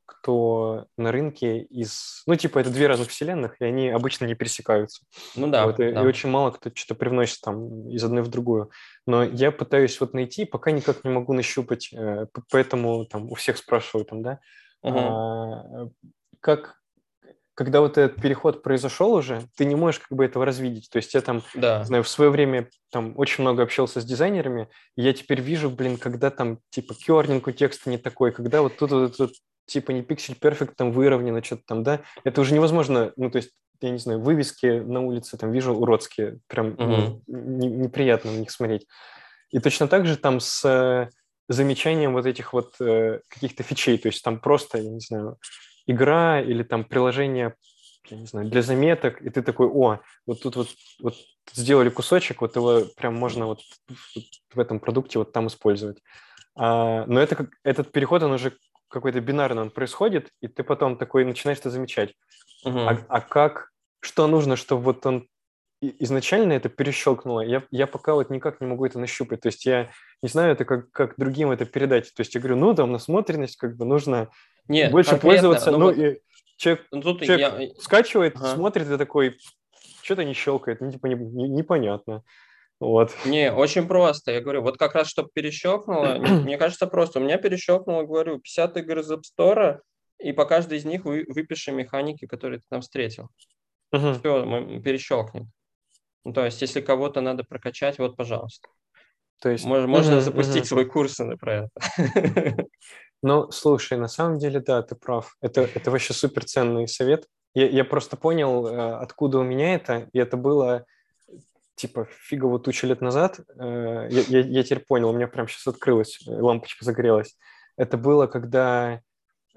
кто на рынке из... Ну, типа, это две разных вселенных, и они обычно не пересекаются. Ну да, вот, и, да. и очень мало кто что-то привносит там из одной в другую. Но я пытаюсь вот найти, пока никак не могу нащупать, э, поэтому там у всех спрашиваю там, да, Угу. а, как когда вот этот переход произошел уже, ты не можешь как бы этого развидеть. То есть я там, Да. знаю, в свое время там очень много общался с дизайнерами, и я теперь вижу, блин, когда там типа кернинг у текста не такой, когда вот тут вот, тут типа не пиксель перфект там выровнено, что-то там, да, это уже невозможно, ну, то есть я не знаю, вывески на улице там вижу уродские, прям ну, не- неприятно на них смотреть. И точно так же там с замечанием вот этих вот э, каких-то фичей, то есть там просто, я не знаю, игра или там приложение, я не знаю, для заметок, и ты такой, о, вот тут вот, вот сделали кусочек, вот его прям можно вот в- в этом продукте вот там использовать. А, но это как, этот переход, он уже какой-то бинарный он происходит, и ты потом такой начинаешь это замечать. Мгм. А, а как, что нужно, чтобы вот он изначально это перещелкнуло? Я, я пока вот никак не могу это нащупать. То есть я не знаю, это как, как другим это передать. То есть я говорю, ну, там насмотренность, как бы нужно Нет, больше пользоваться. ну Ну, вот, и человек, ну, тут человек я- скачивает, Ага. смотрит и такой, что-то не щелкает, ну, типа не- не- непонятно. Вот. Не, очень просто. Я говорю, вот как раз, чтобы перещелкнуло, не- мне кажется, просто. У меня перещелкнуло, говорю, 50 игр из App Store, и по каждой из них вы, выпиши механики, которые ты там встретил. Мгм. Все, перещелкнет. Ну, то есть, если кого-то надо прокачать, вот, пожалуйста. То есть, Мож- Можно мгм, запустить мгм. свой курс про это. Ну, слушай, на самом деле, да, ты прав. Это, это вообще суперценный совет. Я, я просто понял, э, откуда у меня это, и это было типа фигово тучу лет назад. Э, Я, я- я теперь понял, у меня прям сейчас открылась, э, лампочка загорелась. Это было, когда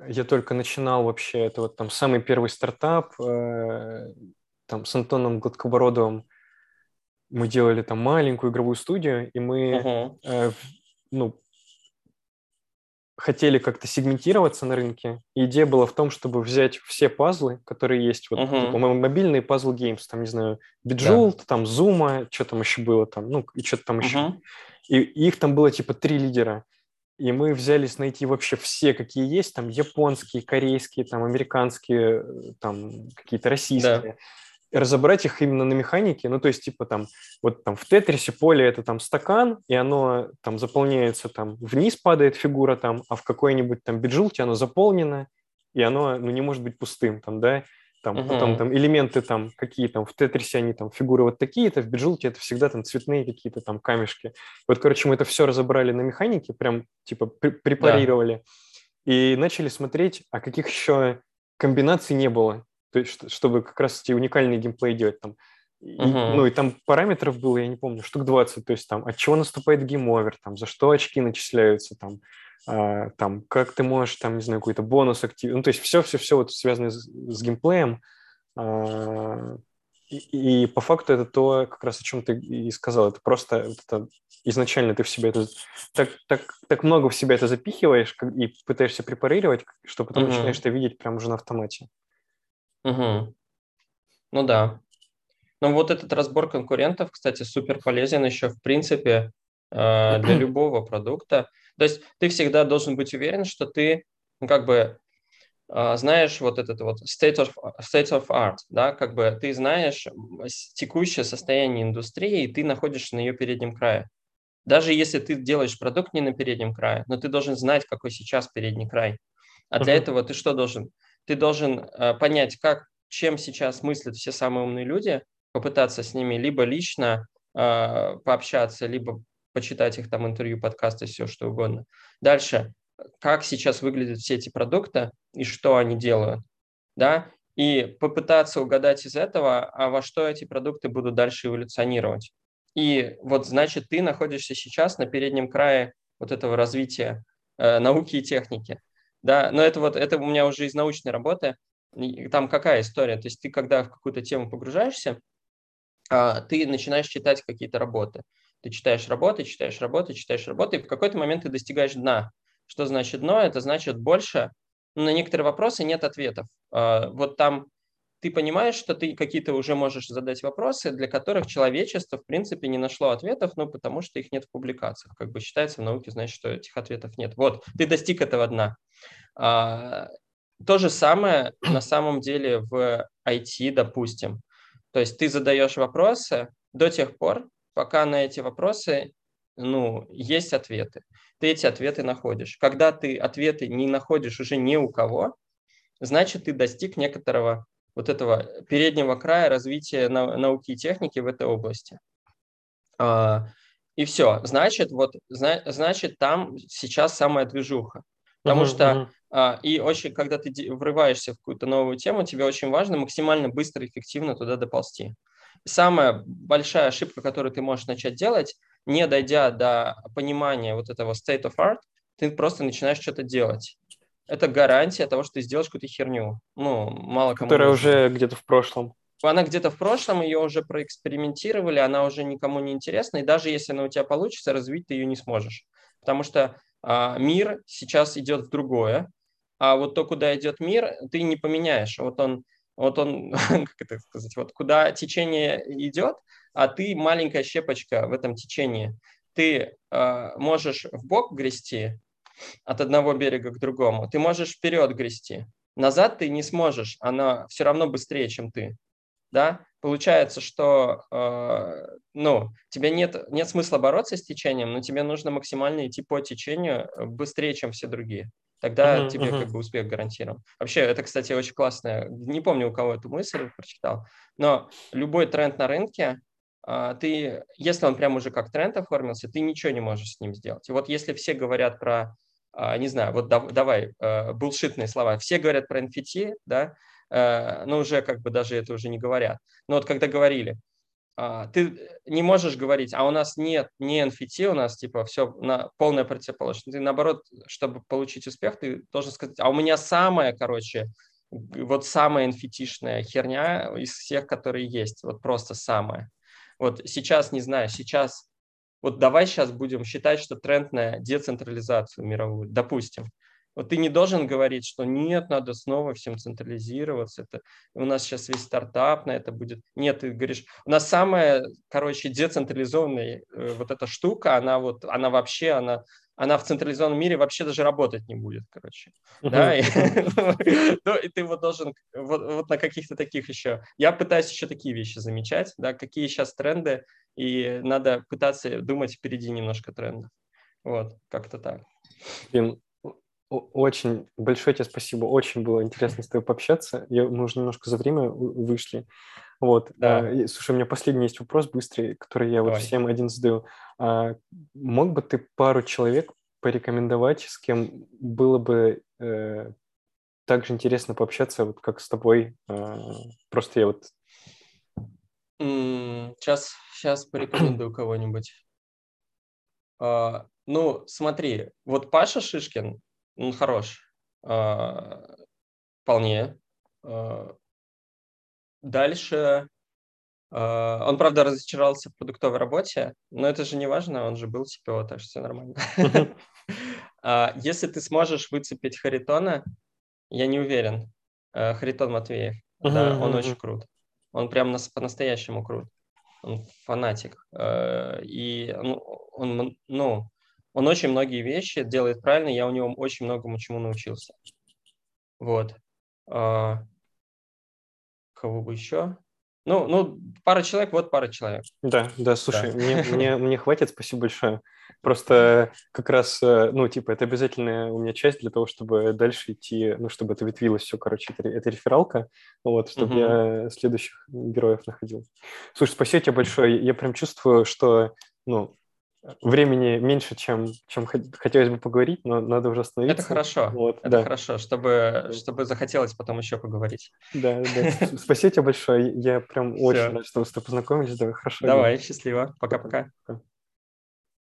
я только начинал вообще, это вот там самый первый стартап, э, там с Антоном Гладкобородовым мы делали там маленькую игровую студию, и мы э, в- ну, хотели как-то сегментироваться на рынке. И идея была в том, чтобы взять все пазлы, которые есть, вот, Мгм. типа, мо- мобильные пазл геймс, там, не знаю, Bejeweled, там, Zuma, что там еще было, там, ну, и что-то там еще. Мгм. И, и их там было, типа, три лидера. И мы взялись найти вообще все, какие есть, там, японские, корейские, там, американские, э, там, какие-то российские. И разобрать их именно на механике, ну, то есть, типа, там, вот там в Тетрисе поле это там стакан, и оно там заполняется, там вниз падает фигура там, а в какой-нибудь там беджилте оно заполнено, и оно, ну, не может быть пустым там, да, там, Мгм. потом там элементы там, какие там, в Тетрисе они там, фигуры вот такие-то, в беджилте это всегда там цветные какие-то там камешки. Вот, короче, мы это все разобрали на механике, прям, типа, при- препарировали, и начали смотреть, а каких еще комбинаций не было, то есть, что- чтобы как раз эти уникальные геймплей делать там. И, Мгм. Ну, и там параметров было, я не помню, штук 20, то есть там от чего наступает game over, там, за что очки начисляются, там, а, там, как ты можешь, там, не знаю, какой-то бонус активировать, ну, то есть все-все-все вот связанное с, с геймплеем, а, и, и по факту это то, как раз о чем ты и сказал, это просто вот это, изначально ты в себя это так, так, так много в себя это запихиваешь как- и пытаешься препарировать, что потом Мгм. начинаешь это видеть прям уже на автомате. Мгм. Ну да. Ну вот этот разбор конкурентов, кстати, супер полезен еще в принципе э, для любого продукта. То есть ты всегда должен быть уверен, что ты ну, как бы э, знаешь вот этот вот state of, state of art, да, как бы ты знаешь текущее состояние индустрии, и ты находишься на ее переднем крае. Даже если ты делаешь продукт не на переднем крае, но ты должен знать, какой сейчас передний край. А для этого ты что должен? Ты должен э, понять, как, чем сейчас мыслят все самые умные люди, попытаться с ними либо лично э, пообщаться, либо почитать их там интервью, подкасты, все что угодно. Дальше, как сейчас выглядят все эти продукты и что они делают, да, и попытаться угадать из этого, а во что эти продукты будут дальше эволюционировать. И вот, значит, ты находишься сейчас на переднем крае вот этого развития э, науки и техники. Да, но это вот, это у меня уже из научной работы. Там какая история? То есть ты, когда в какую-то тему погружаешься, а, ты начинаешь читать какие-то работы. Ты читаешь работы, читаешь работы, читаешь работы, и в какой-то момент ты достигаешь дна. Что значит дно? Это значит больше, ну, на некоторые вопросы нет ответов. А, Вот там ты понимаешь, что ты какие-то уже можешь задать вопросы, для которых человечество, в принципе, не нашло ответов, ну, потому что их нет в публикациях. Как бы считается в науке, значит, что этих ответов нет. Вот, ты достиг этого дна. А, то же самое на самом деле в IT, допустим. То есть ты задаешь вопросы до тех пор, пока на эти вопросы ну, есть ответы. Ты эти ответы находишь. Когда ты ответы не находишь уже ни у кого, значит, ты достиг некоторого вот этого переднего края развития науки и техники в этой области. А, и все. Значит, вот, значит, там сейчас самая движуха. Потому uh-huh, что uh-huh. А, и очень, когда ты врываешься в какую-то новую тему, тебе очень важно максимально быстро и эффективно туда доползти. Самая большая ошибка, которую ты можешь начать делать, не дойдя до понимания вот этого state of art, ты просто начинаешь что-то делать это гарантия того, что ты сделаешь какую-то херню. Ну, мало кому. Которая нужно. уже где-то в прошлом. Она где-то в прошлом, ее уже проэкспериментировали, она уже никому не интересна, и даже если она у тебя получится, развить ты ее не сможешь. Потому что а, мир сейчас идет в другое, а вот то, куда идет мир, ты не поменяешь. Вот он, вот он, как это сказать, вот куда течение идет, а ты маленькая щепочка в этом течении. Ты э, можешь в бок грести, от одного берега к другому. Ты можешь вперед грести. Назад ты не сможешь, она все равно быстрее, чем ты. Да? Получается, что э, ну, тебе нет, нет смысла бороться с течением, но тебе нужно максимально идти по течению э, быстрее, чем все другие. Тогда uh-huh, тебе uh-huh. как бы успех гарантирован. Вообще, это, кстати, очень классно. Не помню, у кого эту мысль прочитал, но любой тренд на рынке, э, ты, если он прям уже как тренд оформился, ты ничего не можешь с ним сделать. И вот если все говорят про а, не знаю, вот давай, э, булшитные слова. Все говорят про NFT, да, э, но уже как бы даже это уже не говорят. Но вот когда говорили, а, ты не можешь говорить, а у нас нет не NFT, у нас типа все на полная противоположность. Ты наоборот, чтобы получить успех, ты должен сказать, а у меня самая, короче, вот самая nft херня из всех, которые есть, вот просто самая. Вот сейчас, не знаю, сейчас вот давай сейчас будем считать, что тренд на децентрализацию мировую, допустим. Вот ты не должен говорить, что нет, надо снова всем централизироваться. Это, у нас сейчас весь стартап на это будет. Нет, ты говоришь, у нас самая, короче, децентрализованная э, вот эта штука, она вот, она вообще, она она в централизованном мире вообще даже работать не будет, короче. Да, и, ну, и ты вот должен вот, вот на каких-то таких еще... Я пытаюсь еще такие вещи замечать, да, какие сейчас тренды, и надо пытаться думать впереди немножко трендов. Вот, как-то так. Блин, очень большое тебе спасибо, очень было интересно с тобой пообщаться. Я, мы уже немножко за время вышли. Вот. Да. А, слушай, у меня последний есть вопрос быстрый, который я Давай. вот всем один задаю. А, мог бы ты пару человек порекомендовать, с кем было бы э, так же интересно пообщаться, вот как с тобой? Э, просто я вот... Сейчас, сейчас порекомендую кого-нибудь. А, ну, смотри, вот Паша Шишкин, он хорош. А, вполне. А, Дальше Uh, он, правда, разочаровался в продуктовой работе, но это же не важно, он же был ТПО, так что все нормально. uh, если ты сможешь выцепить Харитона, я не уверен. Uh, Харитон Матвеев, да, он очень крут. Он прям нас, по-настоящему крут. Он фанатик. И ну, он, ну, он очень многие вещи делает правильно, я у него очень многому чему научился. Вот кого бы еще? Ну, ну, пара человек, вот пара человек. Да, да, слушай, да. Мне, мне, мне хватит, спасибо большое. Просто как раз, э, ну, типа, это обязательная у меня часть для того, чтобы дальше идти, ну, чтобы это ветвилось все, короче, это, это рефералка, вот, чтобы угу. я следующих героев находил. Слушай, спасибо тебе большое. Я прям чувствую, что, ну, времени меньше, чем, чем хотелось бы поговорить, но надо уже остановиться. Это хорошо, вот, это да. хорошо, чтобы, чтобы захотелось потом еще поговорить. Да, да. Спасибо тебе большое, я прям очень рад, что мы с тобой познакомились. Давай, хорошо. Давай, счастливо, пока-пока.